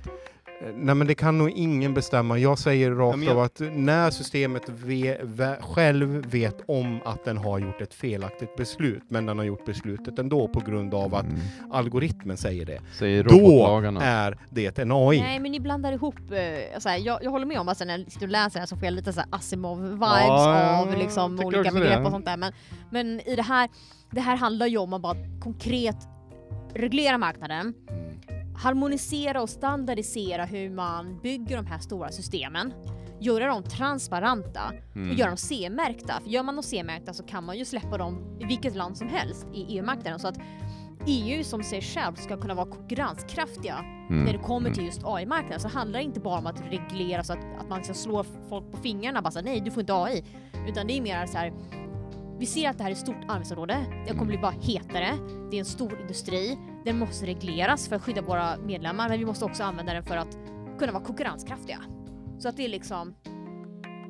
Nej men det kan nog ingen bestämma. Jag säger rakt jag- av att när systemet ve, ve, själv vet om att den har gjort ett felaktigt beslut, men den har gjort beslutet ändå på grund av att Mm. algoritmen säger det. Säger Då är det en AI. Nej men ni blandar ihop, så här, jag, jag håller med om att när jag sitter och läser det här så får jag lite så här Asimov-vibes Ja, av liksom olika begrepp och sånt där. Men, men i det här, det här handlar ju om att bara konkret reglera marknaden, Mm. Harmonisera och standardisera hur man bygger de här stora systemen, göra dem transparenta Mm. och göra dem CE-märkta. För gör man dem CE-märkta så kan man ju släppa dem i vilket land som helst i EU-marknaden. Så att EU som sig själv ska kunna vara konkurrenskraftiga Mm. när det kommer till just AI-marknaden så handlar det inte bara om att reglera så att, att man ska slå folk på fingrarna bara så nej du får inte AI. Utan det är mer så här. Vi ser att det här är ett stort arbetsområde. Det kommer bli bara hetare. Det är en stor industri. Den måste regleras för att skydda våra medlemmar men vi måste också använda den för att kunna vara konkurrenskraftiga. Så att det är liksom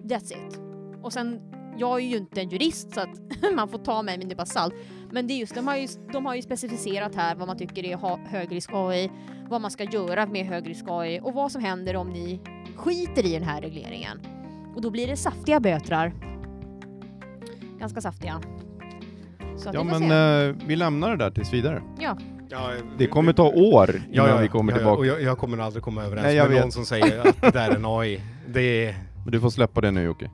That's it. Och sen, jag är ju inte en jurist så att man får ta mig med en nypa salt. Men det är just, de har ju, de har ju specificerat här vad man tycker är ha- högrisk AI, vad man ska göra med högrisk AI och vad som händer om ni skiter i den här regleringen. Och då blir det saftiga bötrar. Ganska saftiga. Så Ja men eh, vi lämnar det där tills vidare. Ja. Ja, Det kommer ta år innan ja, ja, vi kommer tillbaka. Och jag, jag kommer aldrig komma överens Nej, jag med vet. någon som säger att det där är en AI. Det är... Men du får släppa det nu Jocke.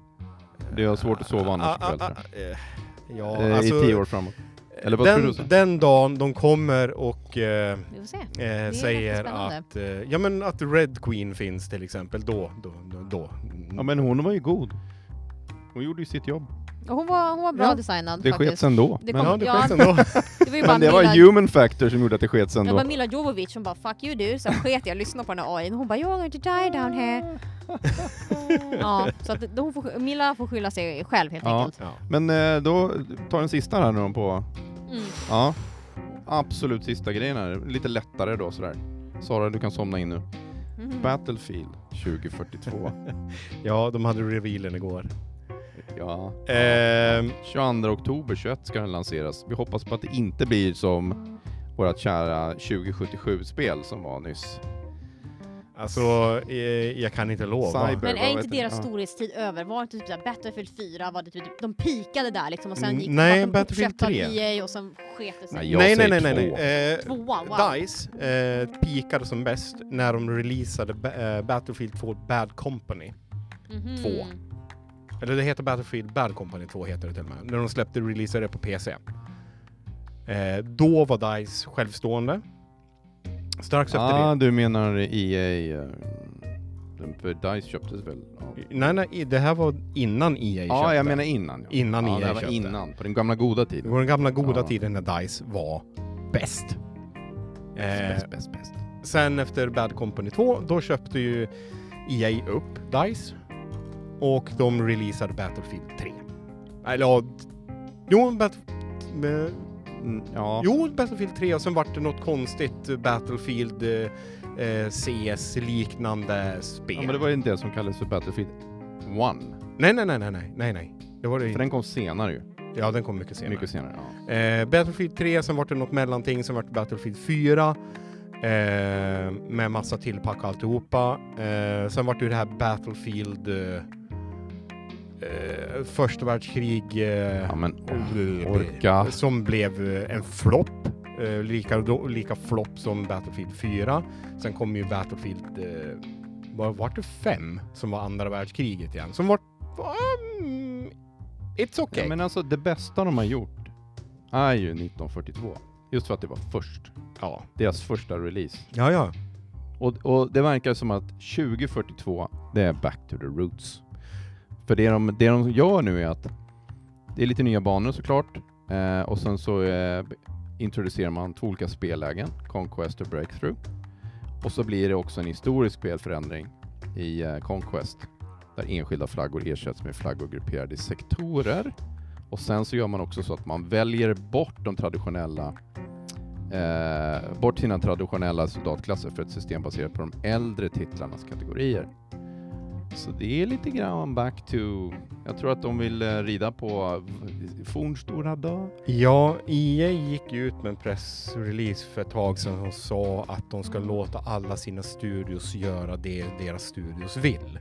Det är svårt att sova annars Ah, ikväll. ah, jag. ah, eh, Ja, Eh, alltså, I tio år framåt. Eller vad tror du? så? den, den dagen de kommer och eh, eh, säger att, eh, ja, men att Red Queen finns till exempel, då, då, då, då. Ja men hon var ju god. Hon gjorde ju sitt jobb. Och hon var, hon var bra Ja, designad Det faktiskt. skets ändå. Det Men, kom- ja, det ja. skett ändå. Det var ju bara men det var Mila, human factor som gjorde att det skets det ändå. var Mila Jovovich som bara 'fuck you du' så sket jag lyssna på den här AI och hon bara 'you're going to die down here' Ja, så att då hon får, Mila får skylla sig själv helt Ja. enkelt. Ja. Men eh, då tar den sista här nu då på... Mm. Ja. Absolut sista grejen här. Lite lättare då sådär. Sara, du kan somna in nu. Mhm. Battlefield 2042. ja, de hade revealen igår. Ja. Ehm, 22 oktober 21 ska den lanseras. Vi hoppas på att det inte blir som vårt kära 2077-spel som var nyss. alltså, eh, jag kan inte lova. Cyber. Men är inte deras Ja. storhetstid över? Var inte typ Battlefield 4, var det typ, de pikade där liksom och sen Mm, gick nej, de Battlefield uppköpta av 3. EA och sen sket det sig. Nej, jag nej, nej, nej, nej, två. nej. Eh, Tvåan, wow. DICE eh, peakade som bäst när de releasade ba- eh, Battlefield 2 Bad Company. Mhm. två. Eller det heter Battlefield Bad Company 2 heter det till och med. När de släppte releasade det på PC. Eh, då var DICE självstående. Strax efter Ah, det. du menar EA... eh, För DICE köptes väl? av- Nej, nej, det här var innan EA Ja, köpte. jag menar innan. Ja. Innan ja, EA det var köpte. innan, på den gamla goda Det tiden. var den gamla goda Ja. tiden när DICE var bäst. Eh, Bäst, bäst, bäst. Sen efter Bad Company 2, då köpte ju EA upp DICE och de releasade Battlefield 3. Eller ja, jo, Bat- med, Mm, ja. jo, Battlefield 3 och sen vart det något konstigt Battlefield eh, eh, CS-liknande spel. ja, men det var ju inte det som kallades för Battlefield 1. Nej, nej, nej, nej, nej, nej, nej. Det var det För den kom senare ju. Ja, den kom mycket senare. Mycket senare. Ja. Eh, Battlefield 3, sen vart det något mellanting, sen vart det Battlefield 4. Eh, med massa tillpack och alltihopa. Eh, sen vart det ju det här Battlefield... Eh, eh, första världskrig... Eh, ja men orka. Som blev eh, en flopp. Eh, lika, lika flopp som Battlefield 4. Sen kom ju Battlefield... Eh, var, vart det 5 som var andra världskriget igen? Som vart... Um, it's okay. Ja, men alltså det bästa de har gjort är ju 1942. Just för att det var först. ja. Deras första release. ja, ja. Och, och det verkar som att 2042, det är back to the roots. För det de, det de gör nu är att det är lite nya banor såklart. Eh, och sen så eh, introducerar man två olika spellägen, Conquest och Breakthrough. Och så blir det också en historisk spelförändring i eh, Conquest. Där enskilda flaggor ersätts med flaggor grupperade i sektorer. Och sen så gör man också så att man väljer bort de traditionella eh, bort sina traditionella soldatklasser för ett system baserat på de äldre titlarnas kategorier. Så det är lite grann back to... Jag tror att de vill eh, rida på fornstora dag. Ja, EA gick ju ut med en pressrelease för ett tag sedan och sa att de ska låta alla sina studios göra det deras studios vill.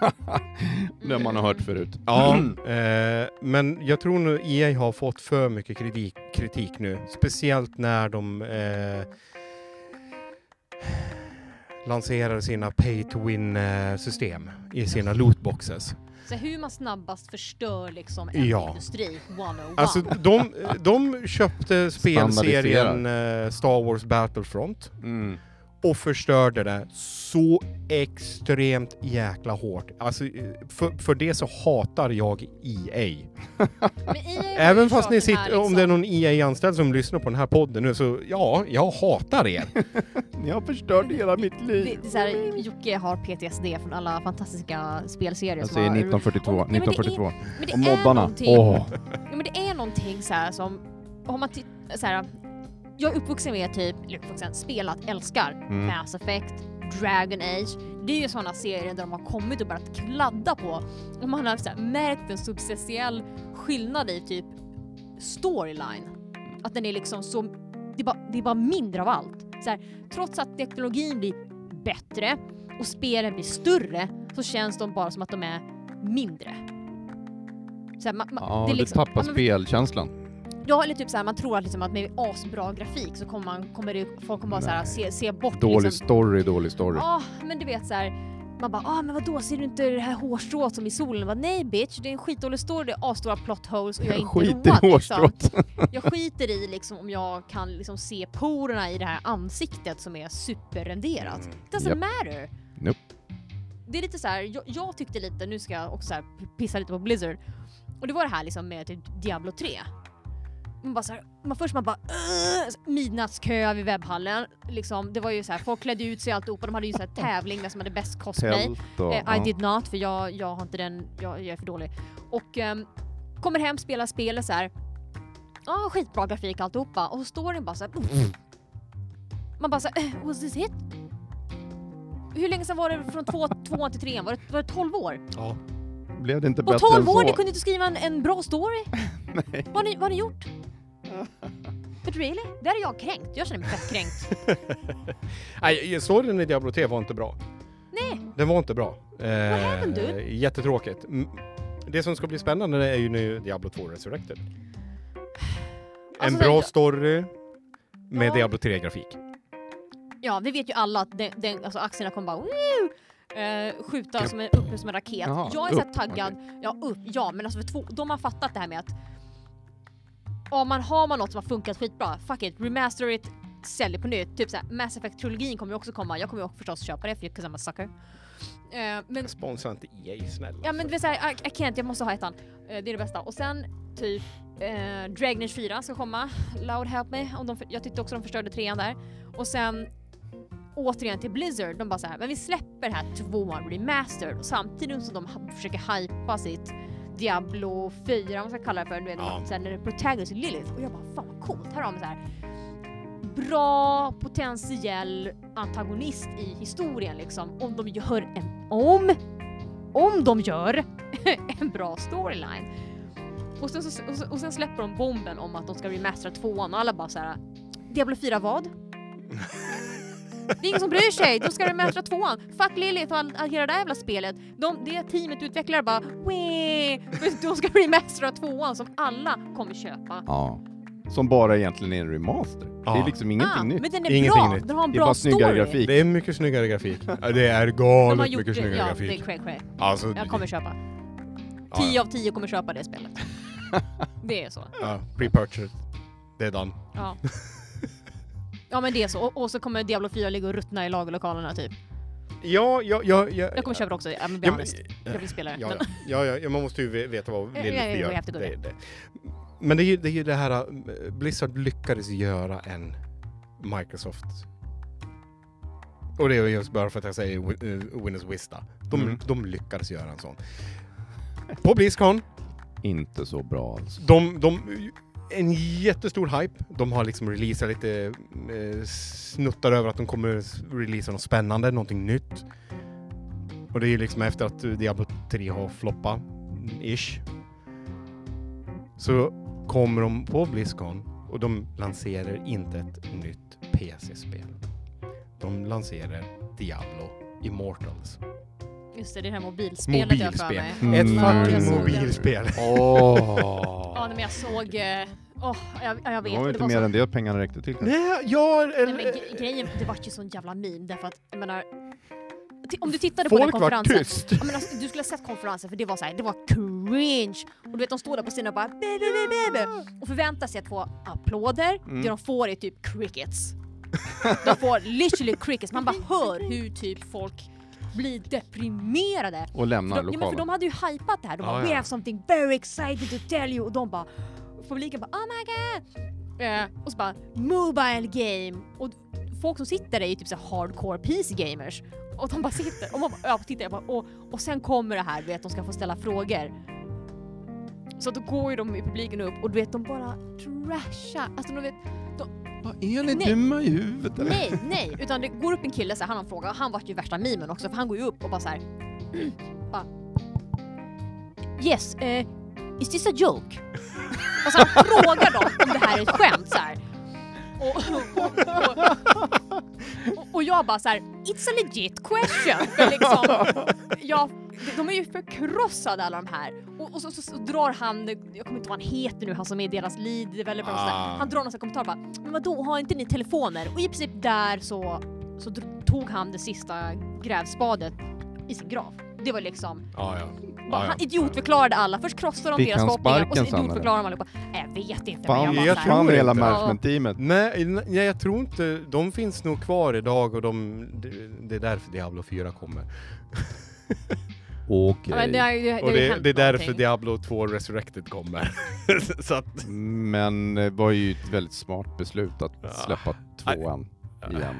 det man har hört förut. Ja, eh, men jag tror nu EA har fått för mycket kritik, kritik nu, speciellt när de eh, lanserade sina pay to win eh, system i sina lootboxes. Så hur man snabbast förstör liksom en Ja. industri 101. Alltså de, de köpte spelserien eh, Star Wars Battlefront Mm. Och förstörde det så extremt jäkla hårt. Alltså, för, för det så hatar jag EA. Men EA ju Även fast ni sitter, här om det är liksom- någon EA-anställd som lyssnar på den här podden nu, så ja, jag hatar er. Ni har förstört hela mitt Det, liv. det är så här, Jocke har PTSD från alla fantastiska spelserier Jag som säger har... 1942. Ja, men det är- 1942. Men det Och någonting- Åh! Ja, men det är någonting så här som, om man tittar så här, jag är uppvuxen med typ, eller uppvuxen, spelat, älskar Mm. Mass Effect, Dragon Age. Det är ju sådana serier där de har kommit och börjat kladda på och man har så här, märkt en substantiell skillnad i typ storyline. Att den är liksom så, det är bara, det är bara mindre av allt. Så här, trots att teknologin blir bättre och spelen blir större så känns de bara som att de är mindre. Så här, man, man, Ja, det är liksom- tappar ja, spelkänslan. Ja, eller typ såhär, man tror att, liksom, att med asbra grafik så kommer, man, kommer det, folk kommer bara såhär, se, se bort Dålig liksom. story, dålig story. Ja, men du vet såhär, man bara ah men vadå ser du inte det här hårstrået som i solen? Bara, Nej bitch, det är en skitdålig story, det är asstora plot holes och jag är inte Skit i road liksom. hårstrået. Jag skiter i liksom om jag kan liksom se porerna i det här ansiktet som är superrenderat. Mm. It doesn't Japp. matter. Nope. Det är lite så här, jag, jag tyckte lite, nu ska jag också så här pissa lite på Blizzard, och det var det här liksom med typ Diablo 3. Man bara så här, man först man bara "Ugh", midnattskö vid webbhallen, liksom, det var ju så här, folk klädde ut sig och alltihopa, de hade ju så här tävling vem som hade bäst cosplay. Och... Eh, I did not, för jag, jag har inte den, jag, jag är för dålig. Och ehm, kommer hem, spelar spelet så här. Ja, skitbra grafik alltihopa. Och så står den bara så här. "Uff." Man bara så här, was this it? Hur länge sedan var det från två, tvåan till trean? Var det, var det 12 år? Ja. Blev det inte På bättre 12 än år, så? ni kunde inte skriva en, en bra story? Nej. Vad har ni, vad har ni gjort? But really? Där är jag kränkt. Jag känner mig fett kränkt. Nej, storyn i Diablo 3 var inte bra. Nej. Den var inte bra. Eh, happened, dude? jättetråkigt. Mm, Det som ska bli spännande är ju nu Diablo 2 Resurrected. En Alltså, bra jag- story med Ja. Diablo 3-grafik. Ja, vi vet ju alla att den, den, alltså aktierna kommer bara Woo! Eh, skjuta som en, upp som en raket. Jaha, jag är så här upp, taggad. Ja, upp. Ja, men alltså för två, de har fattat det här med att om man har man något som har funkat skitbra, fuck it, remaster it, sälj det på nytt. Typ såhär, Mass Effect-trilogin kommer ju också komma. Jag kommer ju också förstås köpa det, för jag I'm a sucker. Eh, men Sponsra inte EA snälla. Ja men det vill säga, I, I can't, jag måste ha ettan. Eh, det är det bästa. Och sen typ eh, Dragon Age 4 ska komma. Loud help me. Om de, jag tyckte också de förstörde trean där. Och sen återigen till Blizzard, de bara så här, men vi släpper här tvåan remastered och samtidigt som de försöker hypa sitt Diablo 4, vad man ska kalla det för, du vet, Ja. sen är det Protagonist Lilith och jag bara fan vad coolt, här har vi så här bra potentiell antagonist i historien liksom om de gör en om om de gör en bra storyline. Och sen, så, och, sen, och sen släpper de bomben om att de ska remastera tvåan och alla bara så här. Diablo 4 vad? Det är ingen som bryr sig, de ska remastera tvåan. Fuck Lilith och all, all hela det där jävla spelet. De, det teamet utvecklare bara Wee! För De ska remastera tvåan som alla kommer köpa. Ja. Som bara egentligen är en remaster. Det Ja. är liksom ingenting ah, nytt. Men den är Ingenting bra, nytt. den har en Det är bra snyggare grafik. Det är mycket snyggare grafik. Ja, Det är De har galet gjort mycket det, snyggare ja, det grafik. är cray cray. Alltså, Jag kommer köpa. ja, 10 av 10 kommer köpa det spelet. Det är så. Ja, pre-purchase. Det är done. Ja. Ja men det är så. Och, och så kommer Diablo 4 ligga och ruttna i lagerlokalerna typ. Ja, ja, ja, ja. Jag kommer köpa det också, I'm Ja, men- honest. Jag vill spela det. Ja, ja, ja, ja, man måste ju ve- veta vad Lilith ja, gör. Det, det. Men det är, ju, det är ju det här, äh, Blizzard lyckades göra en Microsoft. Och det är just bara för att jag säger äh, Windows Vista. De, Mm. de lyckades göra en sån. På Blizzcon, Inte så bra alls. de, de en jättestor hype. De har liksom releasat lite eh, snuttar över att de kommer releasa något spännande, någonting nytt. Och det är ju liksom efter att eh, Diablo 3 har floppat, ish. Så kommer de på Blizzcon och de lanserar inte ett nytt PC-spel. De lanserar Diablo Immortals. Just det, det är det här mobilspelet jag har för Mobilspel. mig. Ett Mm. fucking Jag såg det. mobilspel. Åh! Ja, men jag såg... Åh, jag, jag Det vet. var och inte var mer så- än det pengarna räckte till. Nej, ja, Nej, men grejen, det var ju sån jävla meme därför att, jag menar... Om du tittade på den Folk var konferensen. tyst. Ja, men alltså, du skulle ha sett konferensen för det var så här, det var cringe. Och du vet de står där på scenen och bara "Bä, bä, bä, bä, bä", och förväntar sig att få applåder. Mm. Det de får är typ crickets. De får literally crickets. Man bara hör hur typ folk blir deprimerade. Och lämnar För de, ja, men för lokalen. de hade ju hypat det här. De bara Ja, “We ja. have something very excited to tell you” och de bara publiken bara “Oh my god” eh, och så bara “Mobile game” och folk som sitter där är ju typ så hardcore PC gamers och de bara sitter och man bara, ja, tittar jag bara, och, och sen kommer det här du vet de ska få ställa frågor. Så då går ju de i publiken upp och du vet de bara trashar, alltså de vet Vad är ni Nej. dumma i huvudet eller? Nej, nej, utan det går upp en kille så här, han har en fråga och han vart ju värsta mimen också för han går ju upp och bara så här. bara, Yes, eh, is this a joke? Och så han frågar dem om det här är ett skämt så här. Och, och, och, och, och jag bara så här, it's a legit question. För liksom, jag, de är ju förkrossade alla de här. Och, och så, så, så drar han, jag kommer inte ihåg vad han heter nu, han som är deras lead developer och sådär. Ah. Han drar någon sån kommentar bara, men vadå har inte ni telefoner? Och i princip där så, så tog han det sista grävspadet i sin grav. Det var liksom, Ja, ja. bara, ja, han idiotförklarade alla. Först krossade de Fick deras han förhoppningar och sen idiotförklarade de allihopa. Nej, jag vet inte. Fan, men jag jag, tror inte. hela managementteamet. Nej, nej, jag tror inte... De finns nog kvar idag och de... Det, det är därför Diablo 4 kommer. Okej. ja, men det, det, Och det, det är därför någonting. Diablo 2 Resurrected kommer. Så att... Men det var ju ett väldigt smart beslut att Ja. släppa tvåan igen.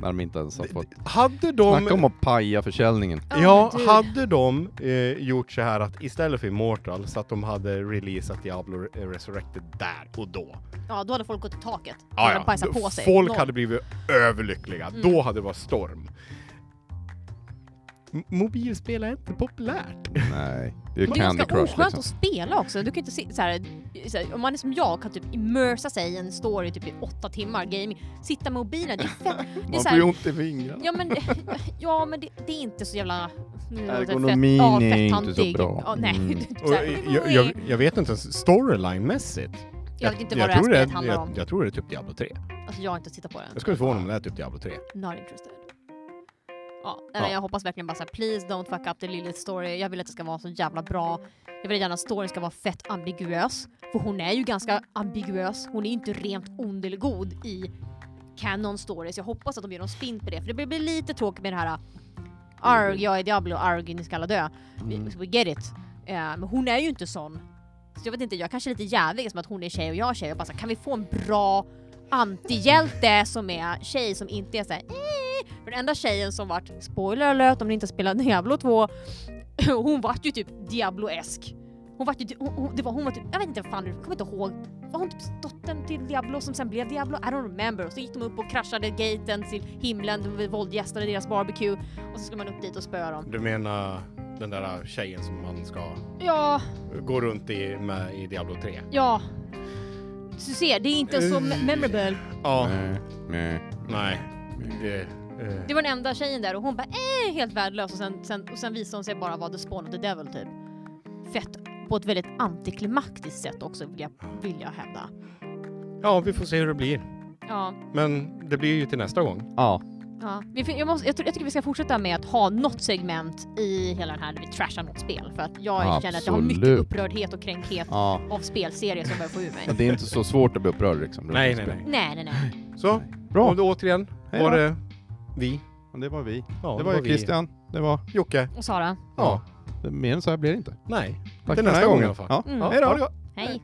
När de inte ens har fått... Hade de... Snacka om att paja försäljningen. Ja, men du- hade de eh, gjort så här att istället för Immortal så att de hade releasat Diablo eh, Resurrected där och då. Ja, då hade folk gått i taket. Ja, Ja, ja. Då- på sig. Folk Noll. hade blivit överlyckliga. Mm. Då hade det varit storm. M- mobilspel är inte populärt. Nej, det är Men det är Candy ganska Crush oskönt liksom. att spela också. Du kan inte se, så här, så här, om man är som jag kan typ immersa sig i en story typ i åtta timmar gaming. Sitta med mobilen, det är fett. Det är Man så får ju här, ont i fingrarna. ja men, ja, men det, det är inte så jävla... det fett- Ergonomin är fett inte så bra. Ja, nej. Mm. Så Och här, jag, jag, jag vet inte ens storyline-mässigt. Jag vet inte vad det här tror spelet är- handlar jag, om. jag tror det är typ Diablo 3. Alltså jag har inte tittat på den. Jag skulle förvåna om det är typ Diablo 3. Not interested. Ja, nej, men Ja. jag hoppas verkligen bara såhär, please don't fuck up the Lilith story. Jag vill att det ska vara så jävla bra. Jag vill gärna att storyn ska vara fett ambiguös. För hon är ju ganska ambiguös. Hon är inte rent ond eller god i canon stories. Jag hoppas att de gör någon spin på det. För det blir lite tråkigt med det här Arg, jag är Diablo, arg, ni ska alla dö. We, Mm. we get it. Eh, men hon är ju inte sån. Så jag vet inte, jag kanske är lite jävig som att hon är tjej och jag är tjej. Jag bara så kan vi få en bra antihjälte som är tjej som inte är såhär eh. För den enda tjejen som vart, spoiler alert om ni inte spelar Diablo 2, hon vart ju typ Diablo-esk. Hon vart ju, hon, hon, det var, hon var typ, jag vet inte vad fan, jag kommer inte ihåg. Var hon typ dottern till Diablo som sen blev Diablo? I don't remember. Och så gick de upp och kraschade gaten till himlen, de våldgästade deras barbecue och så skulle man upp dit och spöa dem. Du menar den där tjejen som man ska Ja, gå runt i med i Diablo 3? ja. Så du ser, det är inte så me- memorable. Ja, Nej, nej. nej. Det, eh, Det var den enda tjejen där och hon bara eh, helt värdelös och sen, sen, och sen visade hon sig bara vara the spawn of the devil typ. Fett på ett väldigt antiklimaktiskt sätt också vill jag, vill jag hävda. ja, vi får se hur det blir. Ja, Men det blir ju till nästa gång. Ja, ja. Vi, fin- jag, måste, jag, tror, jag tycker vi ska fortsätta med att ha något segment i hela den här där vi trashar något spel för att jag känner att jag har mycket Absolut. upprördhet och kränkthet ja. av spelserier som börjar få ur mig. Men det är inte så svårt att bli upprörd liksom. Nej, nej, nej. Nej, nej, nej. Så, Bra, och då återigen Hej var det vi. det var vi. Ja, Det var ju vi. Christian. Det var... Jocke. Och Sara? Ja, Mer än så här blir det inte. nej. Tack Till nästa gång i alla fall. Ja. Mm. Ja, Hej då. det. Hej!